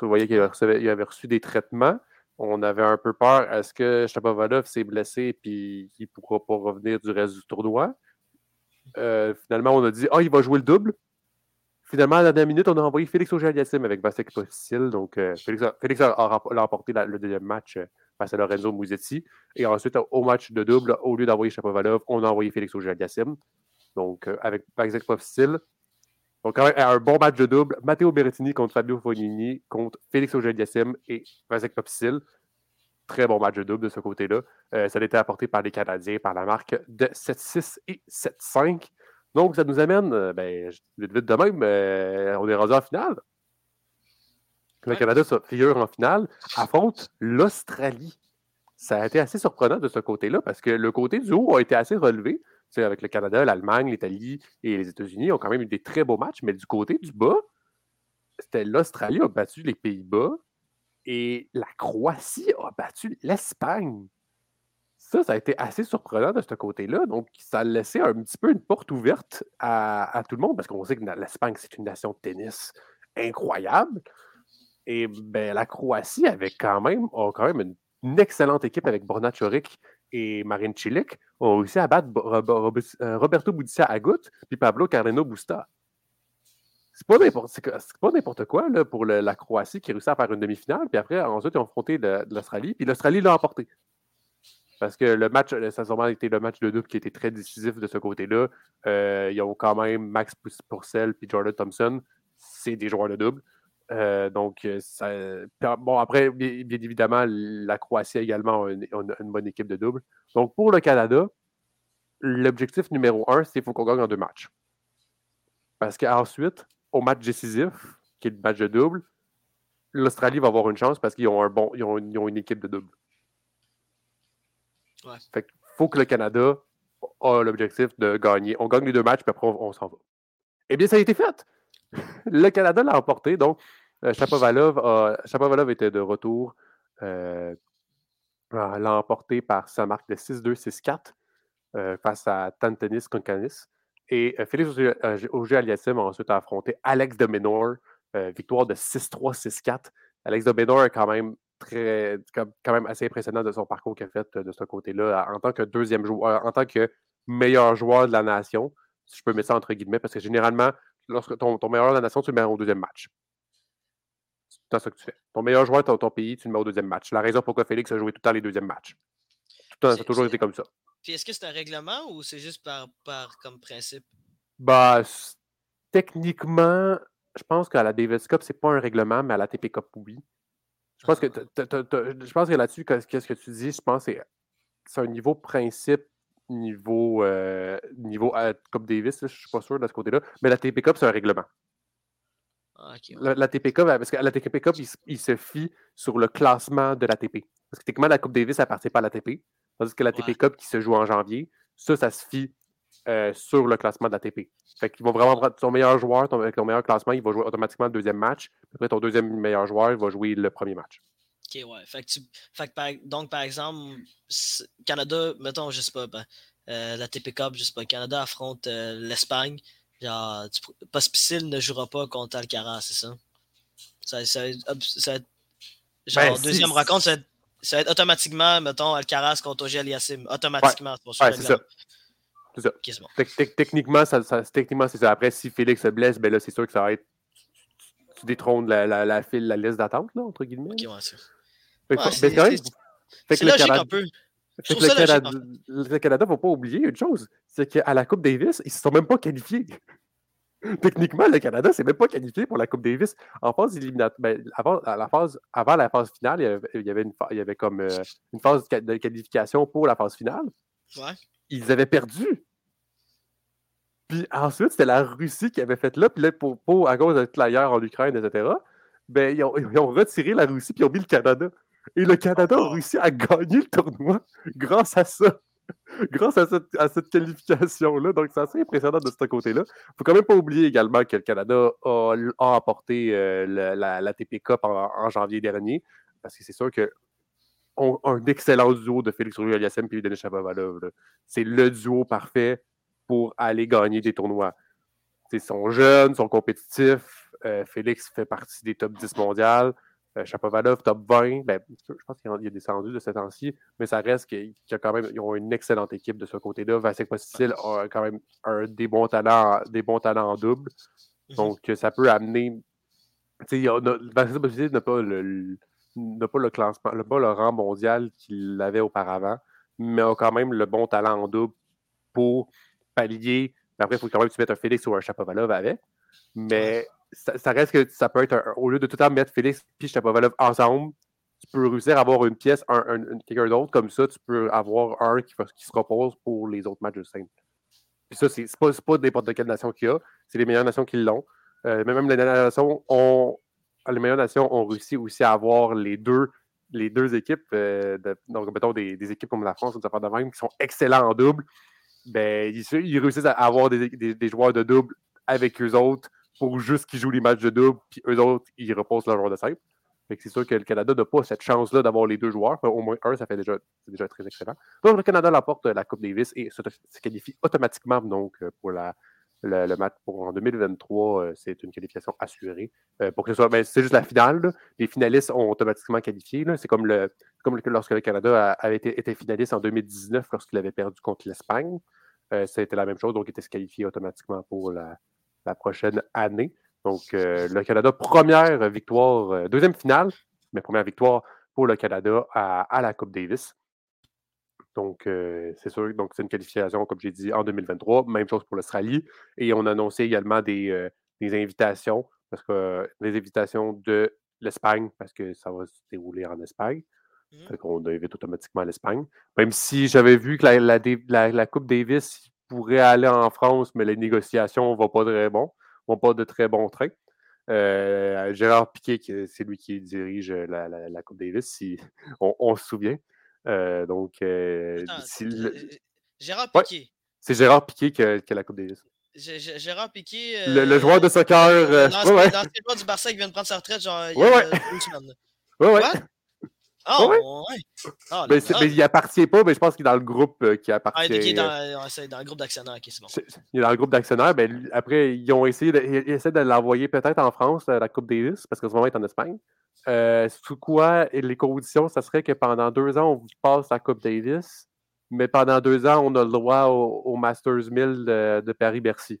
A: Vous voyez qu'il avait, reçu des traitements. On avait un peu peur. Est-ce que Chapovalov s'est blessé et qu'il ne pourra pas revenir du reste du tournoi? Euh, finalement, on a dit Ah, il va jouer le double. finalement, à la dernière minute, on a envoyé Félix Auger-Aliassime avec Vasek Postil. Donc, euh, Félix, a, Félix a, remporté le deuxième match euh, face à Lorenzo Musetti. Et ensuite, au match de double, au lieu d'envoyer Chapovalov, on a envoyé Félix Auger-Aliassime. Donc, euh, avec Vasek Postil. Donc, quand même, un bon match de double. Matteo Berrettini contre Fabio Fognini contre Félix Auger-Aliassime et Vasek Popsil. Très bon match de double de ce côté-là. ça a été apporté par les Canadiens par la marque de 7-6 et 7-5. Donc, ça nous amène, euh, ben, vite, vite de même, euh, on est rendu en finale. Le Canada figure en finale, affronte l'Australie. Ça a été assez surprenant de ce côté-là parce que le côté du haut a été assez relevé. Avec le Canada, l'Allemagne, l'Italie et les États-Unis ont quand même eu des très beaux matchs, mais du côté du bas, c'était l'Australie a battu les Pays-Bas et la Croatie a battu l'Espagne ça, ça a été assez surprenant de ce côté-là. Donc, ça a laissé un petit peu une porte ouverte à, tout le monde parce qu'on sait que l'Espagne, c'est une nation de tennis incroyable. Et ben, la Croatie avait quand même, a quand même une, excellente équipe avec Borna Choric et Marine Cilic. Ont réussi à battre euh, Roberto Budica Agut puis Pablo Carreno Busta. C'est pas n'importe quoi là, pour la Croatie qui a réussi à faire une demi-finale. Puis après, ensuite, ils ont affronté l'Australie. Puis l'Australie l'a emporté. Parce que le match, ça a sûrement été le match de double qui était très décisif de ce côté-là. Euh, ils ont quand même Max Purcell et Jordan Thompson. C'est des joueurs de double. Euh, donc, euh, ça, bon, après, bien, évidemment, la Croatie a également une, bonne équipe de double. Donc, pour le Canada, l'objectif numéro un, c'est qu'il faut qu'on gagne en deux matchs. Parce qu'ensuite, au match décisif, qui est le match de double, l'Australie va avoir une chance parce qu'ils ont, un bon, ils ont une équipe de double. Fait faut que le Canada a l'objectif de gagner. On gagne les deux matchs, puis après, on, s'en va. Eh bien, ça a été fait. Le Canada l'a emporté. Donc, euh, Chapovalov, était de retour. Euh, l'a emporté par sa marque de 6-2, 6-4 euh, face à Tantanis Konkanis. Et euh, Félix Auger-Aliassime a ensuite affronté Alex de Menor, victoire de 6-3, 6-4. Alex de Menor est quand même très, assez impressionnant de son parcours qu'il a fait de ce côté-là en tant que deuxième joueur, en tant que meilleur joueur de la nation, si je peux mettre ça entre guillemets, parce que généralement, lorsque ton, meilleur de la nation, tu le mets au deuxième match. C'est ça que tu fais. Ton meilleur joueur de ton pays, tu le mets au deuxième match. La raison pourquoi Félix a joué tout le temps les deuxièmes matchs. Tout ça a toujours été comme ça.
B: Puis est-ce que c'est un règlement ou c'est juste par, par comme principe?
A: Bah, techniquement, je pense qu'à la Davis Cup, c'est pas un règlement, mais à la TP Cup, oui. Je pense que, je pense que là-dessus, qu'est-ce que tu dis, je pense que c'est un niveau principe, niveau, euh, niveau euh, Coupe Davis, je ne suis pas sûr de ce côté-là, mais la TP Cup, c'est un règlement.
B: Ah,
A: la, TP Cup, parce que la TP Cup, il, se fie sur le classement de la TP. Parce que techniquement, la Coupe Davis, participe pas à la TP. Tandis que la TP Cup qui se joue en janvier, ça, ça se fie euh, sur le classement de la TP. Fait qu'ils vont vraiment prendre ton meilleur joueur, ton, avec ton meilleur classement, il va jouer automatiquement le deuxième match. Après, ton deuxième meilleur joueur, il va jouer le premier match.
B: OK, ouais. Fait que donc, par exemple, Canada, mettons, je sais pas, ben, euh, la TP Cup, je sais pas, Canada affronte euh, l'Espagne. Genre, Pospisil ne jouera pas contre Alcaraz, c'est ça? Ça, ça, ça, genre, ben, deuxième rencontre, ça va, être, automatiquement, mettons, Alcaraz contre Ogel Yassim. Automatiquement,
A: c'est c'est ça. Techniquement, techniquement c'est ça. Après, si Félix se blesse, ben là, c'est sûr que ça va être. Tu détrônes la, la, la, file, la liste d'attente, là, entre guillemets.
B: Ok, ouais, c'est.
A: C'est logique un peu. Fait que le, Canada, le Canada, faut pas oublier une chose, c'est qu'à la Coupe Davis, ils ne se sont même pas qualifiés. <laughs> Techniquement, le Canada ne s'est même pas qualifié pour la Coupe Davis. En phase éliminatoire, ben, avant, la phase, avant la phase finale, il y avait, une, il y avait comme euh, une phase de qualification pour la phase finale.
B: Ouais
A: ils avaient perdu. Puis ensuite, c'était la Russie qui avait fait là, puis là, pour, à cause de la guerre en Ukraine, etc., ben, ils ont, retiré la Russie, puis ils ont mis le Canada. Et le Canada a réussi à gagner le tournoi grâce à ça. <laughs> grâce à cette, qualification-là. Donc, c'est assez impressionnant de ce côté-là. Il ne faut quand même pas oublier également que le Canada a, emporté euh, la, TP Cup en, janvier dernier, parce que c'est sûr que un excellent duo de Félix rouge aliassime et Denis Chapovalov. C'est le duo parfait pour aller gagner des tournois. Ils sont jeunes, sont compétitifs. Euh, Félix fait partie des top 10 mondiales. Euh, Chapovalov, top 20. Ben, je pense qu'il est descendu de cette temps-ci, mais ça reste qu'ils quand même ils ont une excellente équipe de ce côté-là. Vasek Postil a quand même un, des, bons talents, des bons talents en double. Mhm. Donc, ça peut amener. Tu sais, il y a la possibilité n'a pas le, pas le classement, pas le rang mondial qu'il avait auparavant, mais a quand même le bon talent en double pour pallier. Après, il faut quand même que tu mettes un Félix ou un Chapovalov avec. Mais ça, reste que ça peut être, au lieu de tout le temps mettre Félix et Chapovalov ensemble, tu peux réussir à avoir une pièce, un, quelqu'un d'autre, comme ça, tu peux avoir un qui, se repose pour les autres matchs de simple. Puis ça, c'est pas, pas n'importe quelle nation qui a, c'est les meilleures nations qui l'ont. Euh, même les nations ont, les meilleures nations ont réussi aussi à avoir les deux, les deux équipes, euh, donc mettons des, des, équipes comme la France ou des de même qui sont excellents en double. Ben, ils, réussissent à avoir des, des, joueurs de double avec eux autres pour juste qu'ils jouent les matchs de double, puis eux autres, ils reposent leur joueur de simple c'est sûr que le Canada n'a pas cette chance-là d'avoir les deux joueurs. au moins un, ça fait déjà, déjà très excellent. Donc, le Canada l'emporte la Coupe Davis et se, qualifie automatiquement donc, pour la, le, match pour, en 2023. Euh, c'est une qualification assurée. Euh, pour que ce soit, ben, c'est juste la finale. Les finalistes ont automatiquement qualifié. C'est comme, le, comme lorsque le Canada avait été, finaliste en 2019 lorsqu'il avait perdu contre l'Espagne. Euh, c'était la même chose, donc il était qualifié automatiquement pour la, la prochaine année. Donc, euh, le Canada, première victoire, euh, deuxième finale, mais première victoire pour le Canada à, la Coupe Davis. Donc, euh, c'est sûr, donc c'est une qualification, comme j'ai dit, en 2023. Même chose pour l'Australie. Et on a annoncé également des, invitations, parce que des invitations de l'Espagne, parce que ça va se dérouler en Espagne. Mmh. On invite automatiquement l'Espagne. Même si j'avais vu que la, la, Coupe Davis pourrait aller en France, mais les négociations ne vont pas très bon pas de très bons trains. Euh, Gérard Piquet, c'est lui qui dirige la, Coupe Davis, si <laughs> on, se souvient. Euh, donc, euh,
B: Gérard Piquet.
A: c'est Gérard Piquet qui a, la Coupe Davis.
B: Gérard Piquet.
A: Le, joueur de soccer.
B: L'ancien ouais, joueur du Barça qui vient de prendre sa retraite, genre, il y
A: a une
B: semaine.
A: Ouais, ouais.
B: Oh, ouais.
A: Ah, mais, il appartient pas, mais je pense qu'il est dans le groupe euh, qui appartient. Ah,
B: il est dans, euh, dans, le groupe d'actionnaires, qui c'est bon.
A: Il est dans le groupe d'actionnaires. Ben, après, ils ont essayé de, ils essaient de l'envoyer peut-être en France, la Coupe Davis, parce qu'en ce moment, il est en Espagne. Euh, sous quoi les conditions, ça serait que pendant deux ans, on vous passe la Coupe Davis, mais pendant deux ans, on a le droit au, Masters 1000 de, Paris-Bercy.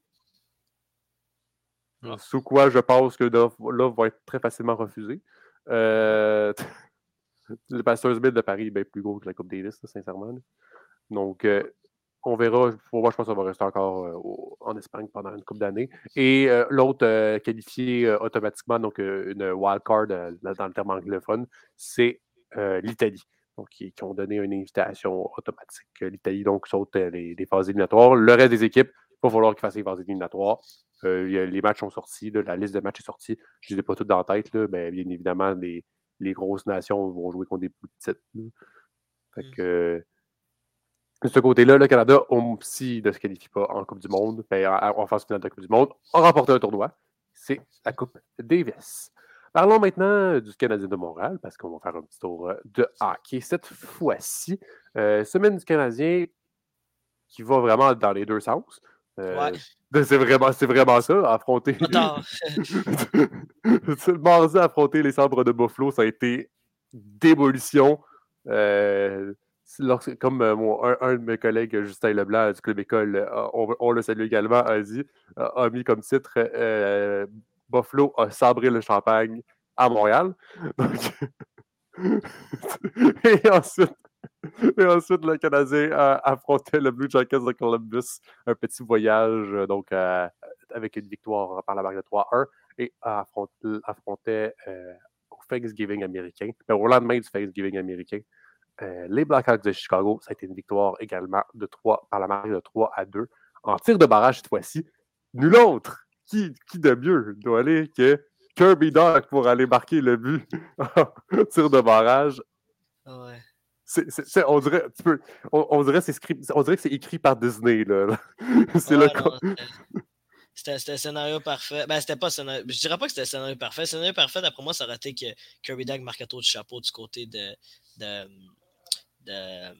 A: Sous quoi je pense que là, va être très facilement refusé. Euh, <laughs> le Pastors Bid de Paris est bien plus gros que la Coupe Davis, sincèrement. Donc, euh, on verra. Pour moi, je pense que ça va rester encore euh, en Espagne pendant une couple d'années. Et euh, l'autre qualifié automatiquement, donc une wildcard dans le terme anglophone, c'est l'Italie. Donc, qui, ont donné une invitation automatique. L'Italie, donc, saute les, phases éliminatoires. Le reste des équipes, il va falloir qu'ils fassent les phases éliminatoires. les matchs sont sortis, la liste de matchs est sortie. Je ne les ai pas toutes dans la tête, mais bien évidemment, les, les grosses nations vont jouer contre des plus petites. Fait mmh. que de ce côté-là, le Canada, s'il ne se qualifie pas en Coupe du Monde, ben, en, phase finale de la Coupe du Monde, a remporté un tournoi. C'est la Coupe Davis. Parlons maintenant du Canadien de Montréal, parce qu'on va faire un petit tour euh, de hockey. Cette fois-ci, euh, semaine du Canadien qui va vraiment dans les deux sens. Euh, c'est vraiment, vraiment ça, affronter. le <laughs> mardi, affronter les sabres de Buffalo, ça a été démolition. Euh, comme euh, un, de mes collègues, Justin Leblanc du Club École, on, le salue également, a dit, a mis comme titre Buffalo a sabré le champagne à Montréal. <laughs> Et ensuite, <laughs> Et ensuite, le Canadien affrontait le Blue Jackets de Columbus. Un petit voyage, euh, donc, euh, avec une victoire par la marque de 3-1 et affrontait, euh, au Thanksgiving américain. Mais au lendemain du Thanksgiving américain, les Blackhawks de Chicago, ça a été une victoire également de 3 par la marque de 3 à 2. En tir de barrage cette fois-ci, nul autre qui, qui de mieux doit aller que Kirby Doc pour aller marquer le but <laughs> en tir de barrage.
B: Ouais
A: on dirait, on, dirait que c'est écrit par Disney. Là. <laughs>
B: c'est le C'était un scénario parfait. Ben, c'était pas scénario. Je dirais pas que c'était un scénario parfait. Le scénario parfait, d'après moi, ça aurait été que Kirby Dag marque un tour de chapeau du côté de. de, de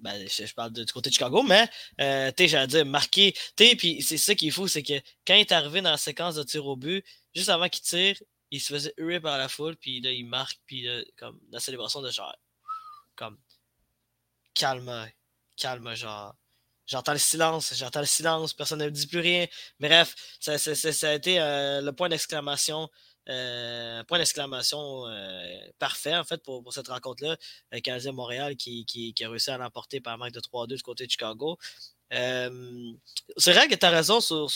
B: ben, je, parle du côté de Chicago, mais euh, j'allais dire marquer. Puis c'est ça qui est fou, c'est que quand il est arrivé dans la séquence de tir au but, juste avant qu'il tire, il se faisait huer par la foule, puis là, il marque, puis comme la célébration de genre comme calme, calme, genre. J'entends le silence, j'entends le silence, personne ne dit plus rien. Bref, ça, a été le point d'exclamation euh, point d'exclamation euh, parfait, en fait, pour, cette rencontre-là. Le Canadien Montréal qui, qui, a réussi à l'emporter par match de 3-2 du côté de Chicago. Euh, c'est vrai que tu as raison, sur,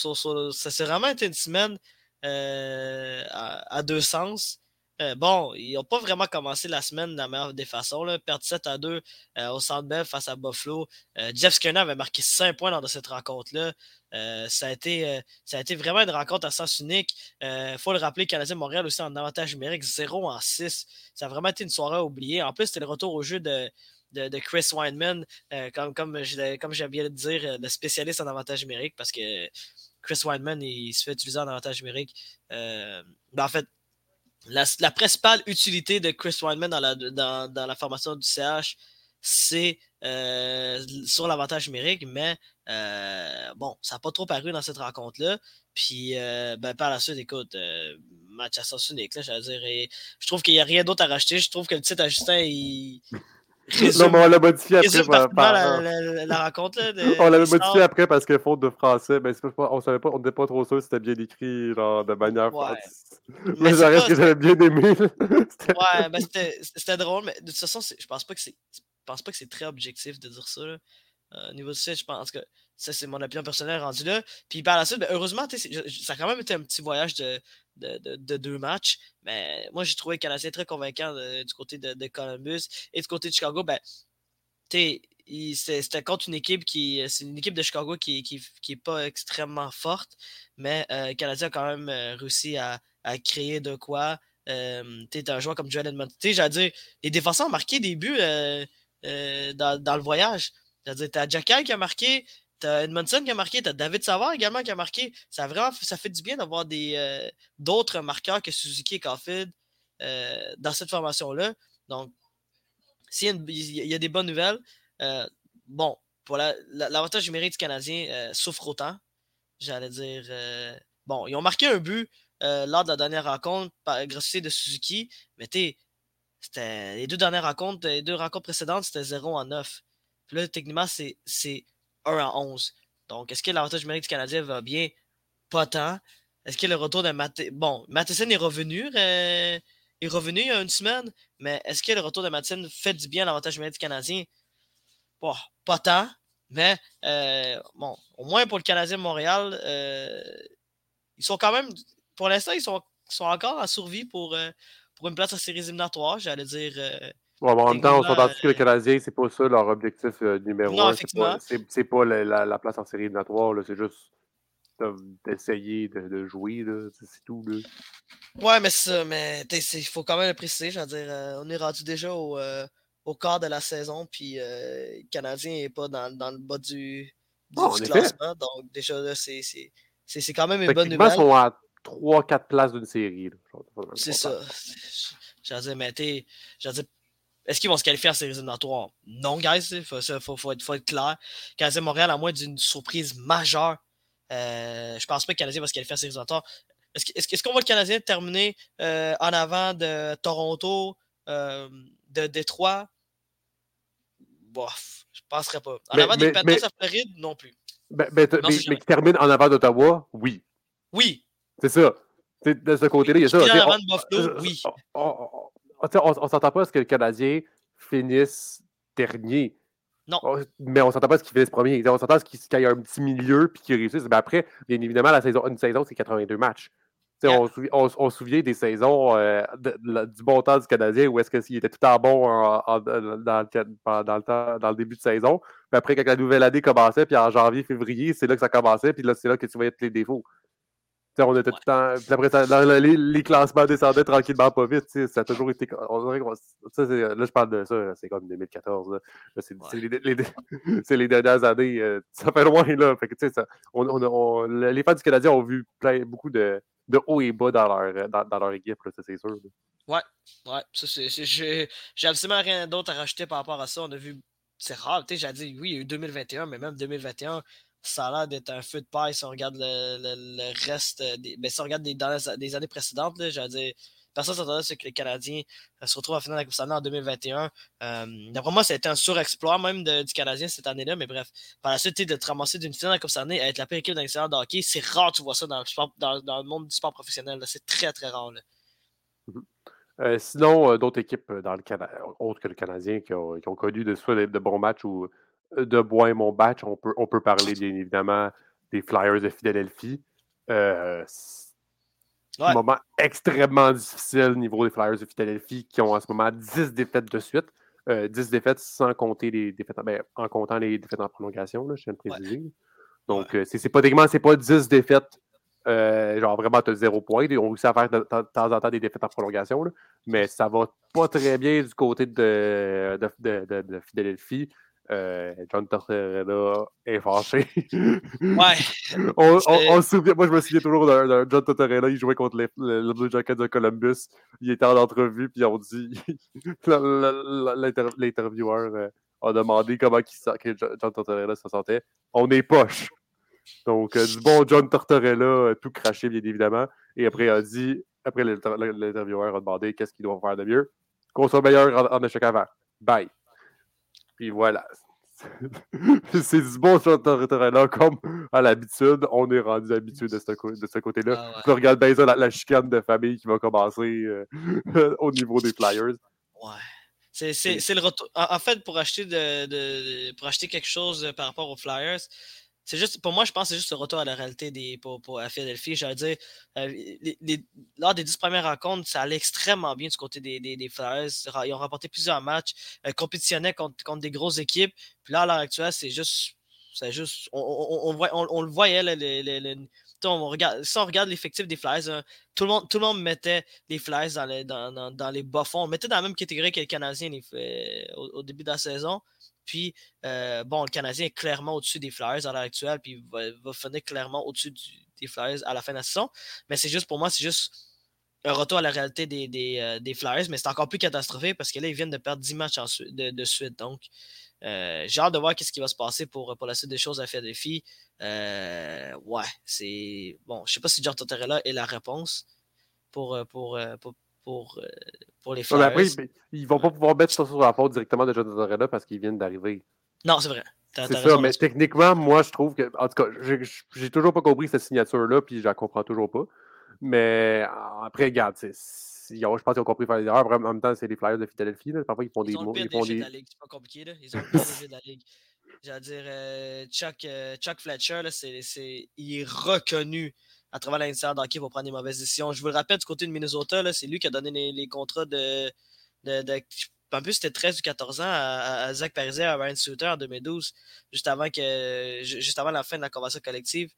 B: ça s'est vraiment été une semaine à, deux sens. Euh, bon, ils n'ont pas vraiment commencé la semaine de la meilleure des façons. Là. Perdre 7 à 2 euh, au Centre Bell face à Buffalo. Euh, Jeff Skinner avait marqué 5 points lors de cette rencontre-là. ça, a été, vraiment une rencontre à sens unique. Il faut le rappeler, Canadien Montréal aussi en avantage numérique, 0 en 6. Ça a vraiment été une soirée oubliée. En plus, c'était le retour au jeu de, Chris Weinman, comme, comme, comme j'ai bien de dire, le spécialiste en avantage numérique, parce que Chris Weinman, il, se fait utiliser en avantage numérique. Ben, en fait, la, principale utilité de Chris Weinman dans la, formation du CH, c'est euh, sur l'avantage numérique, mais euh, bon, ça n'a pas trop paru dans cette rencontre-là. Puis euh, ben, par la suite, écoute, match à sens unique, là, je dire, je trouve qu'il n'y a rien d'autre à racheter. Je trouve que le titre à Justin, il,
A: non, mais on l'a modifié après.
B: Par, la, rencontre, là, <laughs>
A: on l'avait modifié après parce que faute de français, ben, pas, on savait pas, on n'était pas trop sûr si c'était bien écrit genre, de manière.
B: Ouais.
A: Mais, mais reste que j'avais bien aimé. <laughs>
B: ouais, ben, c'était drôle, mais de toute façon, je pense pas que c'est. Je pense pas que c'est très objectif de dire ça. Là. Euh, au niveau du site, je pense que ça, c'est mon opinion personnelle rendu là. Puis par la suite, ben, heureusement, ça a quand même été un petit voyage de, de, deux matchs. Mais moi, j'ai trouvé le Canadien très convaincant du côté de, Columbus. Et du côté de Chicago, ben, c'était contre une équipe qui. C'est une équipe de Chicago qui, qui, qui est pas extrêmement forte. Mais euh, Canadien a quand même euh, réussi à, créer de quoi. Euh, un joueur comme Joel Edmond. J'allais dire, les défenseurs ont marqué des buts euh, dans, dans, le voyage. C'est-à-dire, t'as Jack qui a marqué, T'as Edmondson qui a marqué, t'as David Savard également qui a marqué. Ça, fait du bien d'avoir euh, d'autres marqueurs que Suzuki et Caulfield euh, dans cette formation-là. Donc, s'il y, a des bonnes nouvelles, euh, bon, pour l'avantage numérique du Canadien souffre autant. J'allais dire. bon, ils ont marqué un but lors de la dernière rencontre par grâce de Suzuki, mais tu c'était les deux dernières rencontres, les deux rencontres précédentes, c'était 0 en 9. Puis là, techniquement, c'est 1 à 11. Donc, est-ce que l'avantage numérique du Canadien va bien? Pas tant. Est-ce que le retour de Matheson... Bon, Matheson est revenu. Euh, est revenu il y a une semaine, mais est-ce que le retour de Matheson fait du bien à l'avantage numérique du Canadien? Bon, pas tant. Mais euh, bon, au moins pour le Canadien de Montréal, euh, ils sont quand même, pour l'instant, ils sont, sont encore en survie pour, pour une place en séries éliminatoires. J'allais dire,
A: en même temps, on s'entend que les Canadiens, c'est pas ça leur objectif euh, numéro
B: non,
A: un. C'est pas, pas la, la, place en série éliminatoire, c'est juste d'essayer de, de, jouer, c'est tout. Là.
B: Ouais, mais ça, mais il faut quand même le préciser. Je veux dire, euh, on est rendu déjà au, euh, au quart de la saison, puis le Canadien n'est pas dans, dans, le bas du, du,
A: oh,
B: classement. Donc, déjà, là, c'est quand même une bonne nouvelle.
A: Ils sont à 3-4 places d'une série.
B: C'est ça. Veux dire, mais tu est-ce qu'ils vont se qualifier en séries éliminatoires? Non, guys. Il faut, faut, être, faut, être, clair. Canadien Montréal, à moins d'une surprise majeure, euh, je pense pas que le Canadien va se qualifier en séries éliminatoires. Est-ce qu'on voit le Canadien terminer euh, en avant de Toronto, euh, de Détroit? Bof, je ne penserais pas. En avant des Panthers à Floride, non plus.
A: Ben, ben, mais, qui termine en avant d'Ottawa, oui.
B: Oui.
A: C'est ça. de ce côté-là, il y a ça.
B: En avant de Buffalo, oui.
A: on, on s'entend pas à ce que le Canadien finisse dernier.
B: Non.
A: mais on s'entend pas à ce qu'il finisse premier. On s'entend à ce qu'il y ait un petit milieu puis qu'il réussisse. Mais après, bien évidemment, la saison, une saison, c'est 82 matchs. On, on, se souvient des saisons euh, du bon temps du Canadien où est-ce qu'il était tout en bon dans, le, temps, dans le début de saison. Puis après, quand la nouvelle année commençait, puis en janvier, février, c'est là que ça commençait, puis là, c'est là que tu voyais tous les défauts on était tout le temps. Après, les, classements descendaient tranquillement pas vite. Ça a toujours été. On dirait ça, là, je parle de ça, c'est comme 2014. c'est les, dernières années. Euh, ça fait loin, là. Que, ça, on, les fans du Canadien ont vu plein, beaucoup de, de hauts et bas dans leur, dans, leur équipe, ça, c'est sûr.
B: Ouais, ouais. J'ai absolument rien d'autre à rajouter par rapport à ça. On a vu. C'est rare, tu sais, j'ai dit, oui, il y a eu 2021, mais même 2021, ça a l'air d'être un feu de paille si on regarde le, reste. Des, ben, si on regarde des, des années précédentes, là, dire, personne ne s'attendait à ce que les Canadiens se retrouvent en finale de la Coupe Stanley en 2021. D'après moi, ça a été un surexploit même du Canadien cette année-là, mais bref, par la suite, de te ramasser d'une finale de la Coupe Stanley à être la pire équipe d'un de hockey, c'est rare, tu vois ça dans le, dans, le monde du sport professionnel. C'est très, très rare.
A: Mm-hmm. sinon, d'autres équipes dans le autres que le Canadien, qui ont, connu de, soit de, bons matchs ou de bons et bons matchs, on peut, on peut parler bien évidemment des Flyers de Philadelphie. Euh, un moment extrêmement difficile au niveau des Flyers de Philadelphie qui ont en ce moment 10 défaites de suite. 10 euh, défaites sans compter les défaites, ben, en comptant les défaites en prolongation, là, je tiens à le préciser. Donc, euh, c'est pas c'est pas 10 défaites, genre vraiment, tu as zéro point. On réussit à faire de, temps en temps des défaites en prolongation, mais ça va pas très bien du côté de, de, de Philadelphie. Euh, John Tortorella est fâché.
B: ouais. <laughs>
A: on, on, souvient, moi, je me souviens toujours d'un John Tortorella, il jouait contre les, le Blue Jackets de Columbus. Il était en entrevue, puis on dit <laughs> l'intervieweur euh, a demandé comment il, John Tortorella se sentait. On est poche. Donc, euh, du bon John Tortorella, tout craché, bien évidemment. Et après, il a dit, après l'intervieweur a demandé qu'est-ce qu'il doit faire de mieux. Qu'on soit meilleur en, en échec avant. Bye. Puis voilà. <laughs> c'est du bon là comme à l'habitude. On est rendu habitué de ce, de ce côté-là. Ah, regarde bien ça, la, chicane de famille qui va commencer euh, <laughs> au niveau des Flyers.
B: Ouais. C'est le retour. En, fait, pour acheter, de, pour acheter quelque chose par rapport aux Flyers, c'est juste, pour moi, je pense que c'est juste le retour à la réalité des, pour, pour à Philadelphie. J'allais dire, euh, lors des dix premières rencontres, ça allait extrêmement bien du côté des, des, Flyers. Ils ont remporté plusieurs matchs, euh, compétitionnaient contre, contre, des grosses équipes. Puis là, à l'heure actuelle, c'est juste. C'est juste. On, on, on, le voyait, on regarde, si on regarde l'effectif des Flyers, hein, tout, le monde, tout le monde mettait les Flyers dans les, dans, les bas fonds. On mettait dans la même catégorie que les Canadiens au, au, début de la saison. Puis, euh, bon, le Canadien est clairement au-dessus des Flyers à l'heure actuelle, puis va, va finir clairement au-dessus des Flyers à la fin de la saison. Mais c'est juste, pour moi, c'est juste un retour à la réalité des, des, euh, Flyers, mais c'est encore plus catastrophique parce que là, ils viennent de perdre 10 matchs de, suite. Donc, euh, j'ai hâte de voir ce qui va se passer pour, pour la suite des choses à Philadelphie. Ouais, c'est. Bon, je sais pas si John Tortorella est la réponse pour, pour les Flyers. après,
A: ils vont pas pouvoir mettre ça sur la faute directement de Jonathan Tortorella parce qu'ils viennent d'arriver.
B: Non, c'est vrai.
A: C'est ça, mais techniquement, moi, je trouve que. En tout cas, j'ai toujours pas compris cette signature-là, puis je la comprends toujours pas. Mais après, regarde, je pense qu'ils ont compris faire des erreurs. En même temps, c'est les Flyers de Philadelphie. Là. Parfois, ils font
B: ils
A: des
B: mots. Ils font des. De la ligue. C'est pas compliqué. Là. Ils ont le pire de la ligue. J'allais dire, euh, Chuck, euh, Chuck Fletcher, là, il est reconnu à travers l'industrie d'hockey pour prendre des mauvaises décisions. Je vous le rappelle, du côté de Minnesota, c'est lui qui a donné les, contrats de, en plus, c'était 13 ou 14 ans à, Zach Parisé, à Ryan Suter en 2012, juste avant, que, juste avant la fin de la convention collective.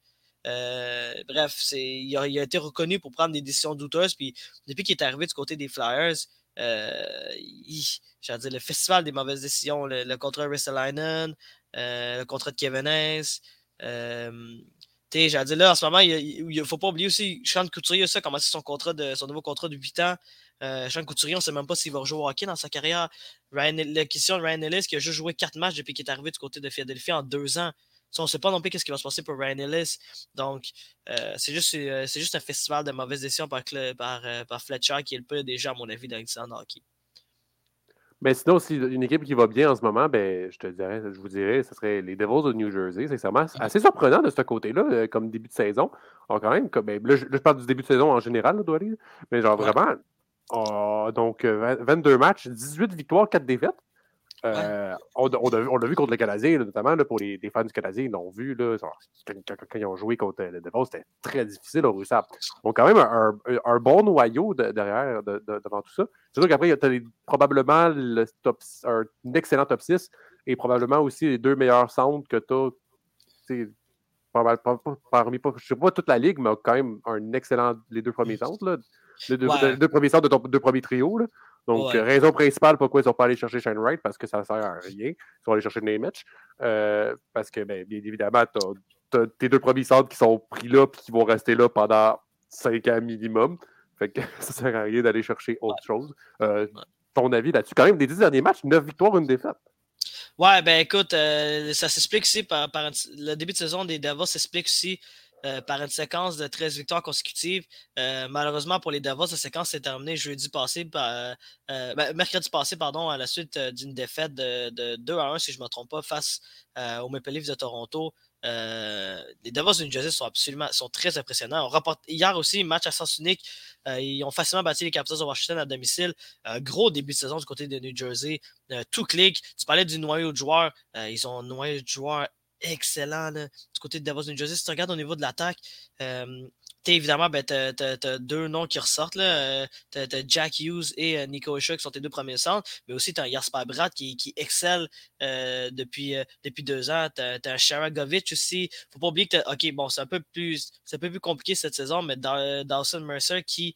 B: Euh, bref, il a, il a, été reconnu pour prendre des décisions douteuses. Puis depuis qu'il est arrivé du côté des Flyers, euh, dire, le festival des mauvaises décisions, le, contrat de Ristolainen, euh, le contrat de Kevin Hayes, j'ai dit là, en ce moment, il ne faut pas oublier aussi, Sean Couturier ça, a commencé son, contrat de, son nouveau contrat de 8 ans. Euh, Sean Couturier, on ne sait même pas s'il va rejouer au hockey dans sa carrière. Ryan, la question de Ryan Ellis, qui a juste joué 4 matchs depuis qu'il est arrivé du côté de Philadelphie en 2 ans. on ne sait pas non plus ce qui va se passer pour Ryan Ellis. Donc, euh, c'est juste, euh, juste un festival de mauvaises décisions par, par, par Fletcher qui est le peu déjà, à mon avis, dans le hockey.
A: Mais sinon, si une équipe qui va bien en ce moment, ben, je te dirais, je vous dirais, ce serait les Devils de New Jersey. C'est assez surprenant de ce côté-là, euh, comme début de saison. quand même, comme, ben, là, je, parle du début de saison en général, là, mais genre vraiment, ah, donc 22 euh, matchs, 18 victoires, 4 défaites. Euh, on, l'a vu contre le Canadien, notamment pour les, fans du Canadien, ils l'ont vu. Là, quand, ils ont joué contre le Devils, c'était très difficile à réussir. Donc, quand même, un, bon noyau derrière devant tout ça. C'est sûr qu'après, tu as probablement le top, un, excellent top 6 et probablement aussi les deux meilleurs centres que tu as. Parmi, je ne sais pas toute la ligue, mais quand même un excellent, les deux premiers centres. Là, les, deux, premiers centres de ton deux premiers trios. Là. Donc, raison principale pourquoi ils ne sont pas allés chercher Shane Wright, parce que ça ne sert à rien. Ils sont allés chercher Nemec. Euh, parce que, bien, bien évidemment, tu as, tes deux premiers centres qui sont pris là et qui vont rester là pendant cinq ans minimum. Fait que <laughs> ça sert à rien d'aller chercher autre chose. Euh, ton avis là-dessus? Quand même, des dix derniers matchs, neuf victoires, une défaite.
B: Ouais, ben écoute, euh, ça s'explique aussi par, le début de saison des Devils s'explique aussi par une séquence de 13 victoires consécutives. malheureusement pour les Devils, la séquence s'est terminée jeudi passé, ben, mercredi passé, pardon, à la suite d'une défaite de, 2 à 1, si je ne me trompe pas, face aux Maple Leafs de Toronto. les Devils de New Jersey sont absolument sont très impressionnants. On hier aussi, match à sens unique. ils ont facilement battu les Capitals de Washington à domicile. gros début de saison du côté de New Jersey. tout clic. Tu parlais du noyau de joueurs. ils ont un noyau de joueurs excellent du côté de Devils New Jersey. Si tu regardes au niveau de l'attaque, euh, évidemment, ben, tu as, deux noms qui ressortent. Euh, tu as, Jack Hughes et euh, Nico Isha qui sont tes deux premiers centres, mais aussi tu as Jasper Bratt qui, qui excelle euh, depuis, depuis deux ans. Tu as, as Sharagovic aussi. faut pas oublier que, OK, bon, c'est un, peu plus, un peu plus compliqué cette saison, mais Dawson Mercer qui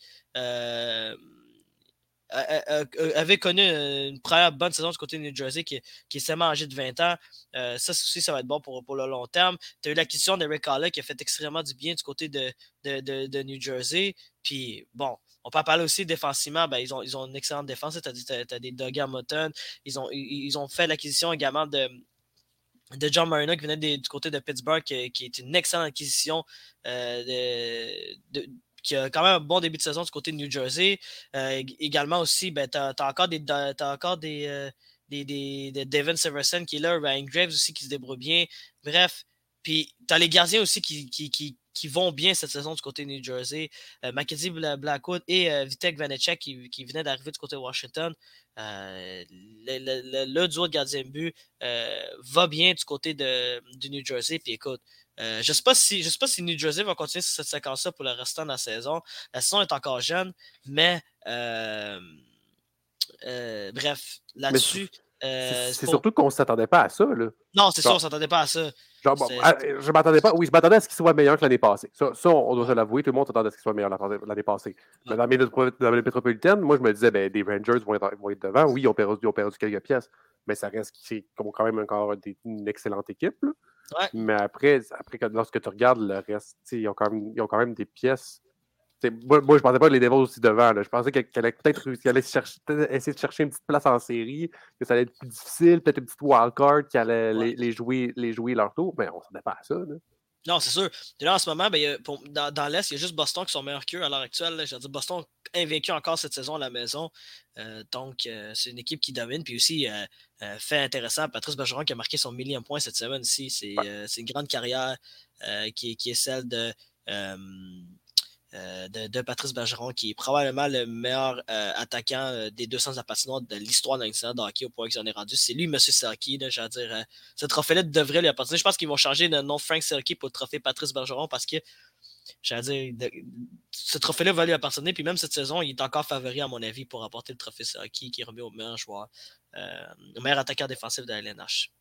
B: avait connu une première bonne saison du côté de New Jersey qui, qui s'est mangé de 20 ans. Euh, ça aussi, ça va être bon pour, pour le long terme. Tu as eu l'acquisition de Rick Halley qui a fait extrêmement du bien du côté de, de, de, New Jersey. Puis bon, on peut parler aussi défensivement, ben, ils, ont, ils ont une excellente défense. Tu as, des Doug Hamilton. Ils ont, ils, ont fait l'acquisition également de, de John Marino qui venait du côté de Pittsburgh, qui, est une excellente acquisition euh, de, qui a quand même un bon début de saison du côté de New Jersey. Euh, également aussi, ben, tu as, encore euh, des, Devin Severson qui est là, Ryan Graves aussi qui se débrouille bien. Bref, puis tu as les gardiens aussi qui, qui, vont bien cette saison du côté de New Jersey. Euh, Mackenzie Blackwood et Vitek Vanecek qui, qui venaient d'arriver du côté de Washington. le, le, duo de gardien de but va bien du côté de, New Jersey. Puis écoute, euh, je ne sais, pas si, sais pas si New Jersey va continuer sur cette séquence-là pour le restant de la saison. La saison est encore jeune, mais euh, euh, bref, là-dessus.
A: c'est surtout qu'on ne s'attendait pas à ça. Là.
B: Non, c'est ça, on ne s'attendait pas à ça.
A: Genre, ah, je m'attendais pas. Oui, je m'attendais à ce qu'il soit meilleur que l'année passée. Ça, on doit se l'avouer. Tout le monde s'attendait à ce qu'il soit meilleur l'année passée. Mais dans, les métropolitaines, moi, je me disais, ben, des Rangers vont être, vont être, devant. Oui, ils ont, perdu, ils ont perdu quelques pièces, mais ça reste c'est quand même encore une excellente équipe. Mais après, après, lorsque tu regardes le reste, ils ont, quand même, ils ont quand même des pièces. Moi, moi, je pensais pas que les Devils aussi devant. Je pensais qu'elle allait peut-être allait essayer de chercher une petite place en série, que ça allait être plus difficile, peut-être une petite wildcard qui allait les, jouer, les jouer leur tour. Mais on ne pas à ça.
B: Non, c'est sûr. là, en ce moment, ben, dans, l'Est, il y a juste Boston qui sont meilleurs qu'eux à l'heure actuelle. Je veux dire, Boston invaincu encore cette saison à la maison. Euh, donc, euh, c'est une équipe qui domine. Puis aussi, euh, fait intéressant, Patrice Bergeron qui a marqué son millième point cette semaine ici. C'est une grande carrière qui, qui, est celle de euh, de, Patrice Bergeron, qui est probablement le meilleur euh, attaquant euh, des 200 de la de l'histoire d'un de hockey au point qu'il en est rendu. C'est lui, M. Dire, ce trophée-là devrait lui appartenir. Je pense qu'ils vont changer de nom Frank Selkie pour le trophée Patrice Bergeron parce que, veux dire, ce trophée-là va lui appartenir. Puis même cette saison, il est encore favori, à mon avis, pour apporter le trophée Selkie qui est remis au meilleur joueur, au meilleur attaquant défensif de la LNH.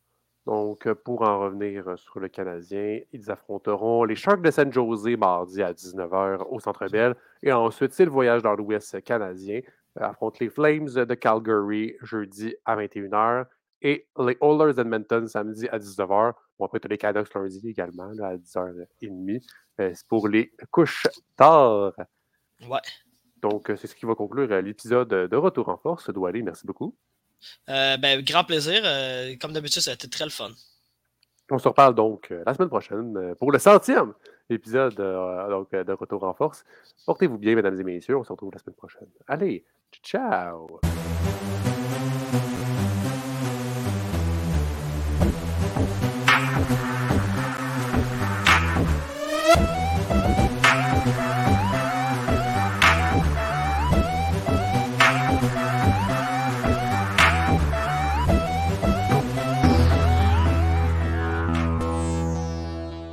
A: Donc, euh, pour en revenir euh, sur le Canadien, ils affronteront les Sharks de San Jose mardi à 19h au Centre Bell. Et ensuite, c'est le voyage dans l'Ouest canadien. Euh, affrontent les Flames de Calgary jeudi à 21h et les Oilers d'Edmonton samedi à 19h. Bon, après, tu les Canucks lundi également à 10h30. c'est pour les couches tard.
B: Ouais.
A: Donc, c'est ce qui va conclure l'épisode de Retour en force. doit aller. Merci beaucoup.
B: Euh, ben, grand plaisir. Euh, comme d'habitude, ça a été très le fun.
A: On se reparle donc euh, la semaine prochaine pour le centième épisode donc, de Retour en force. Portez-vous bien, mesdames et messieurs. On se retrouve la semaine prochaine. Allez, ciao!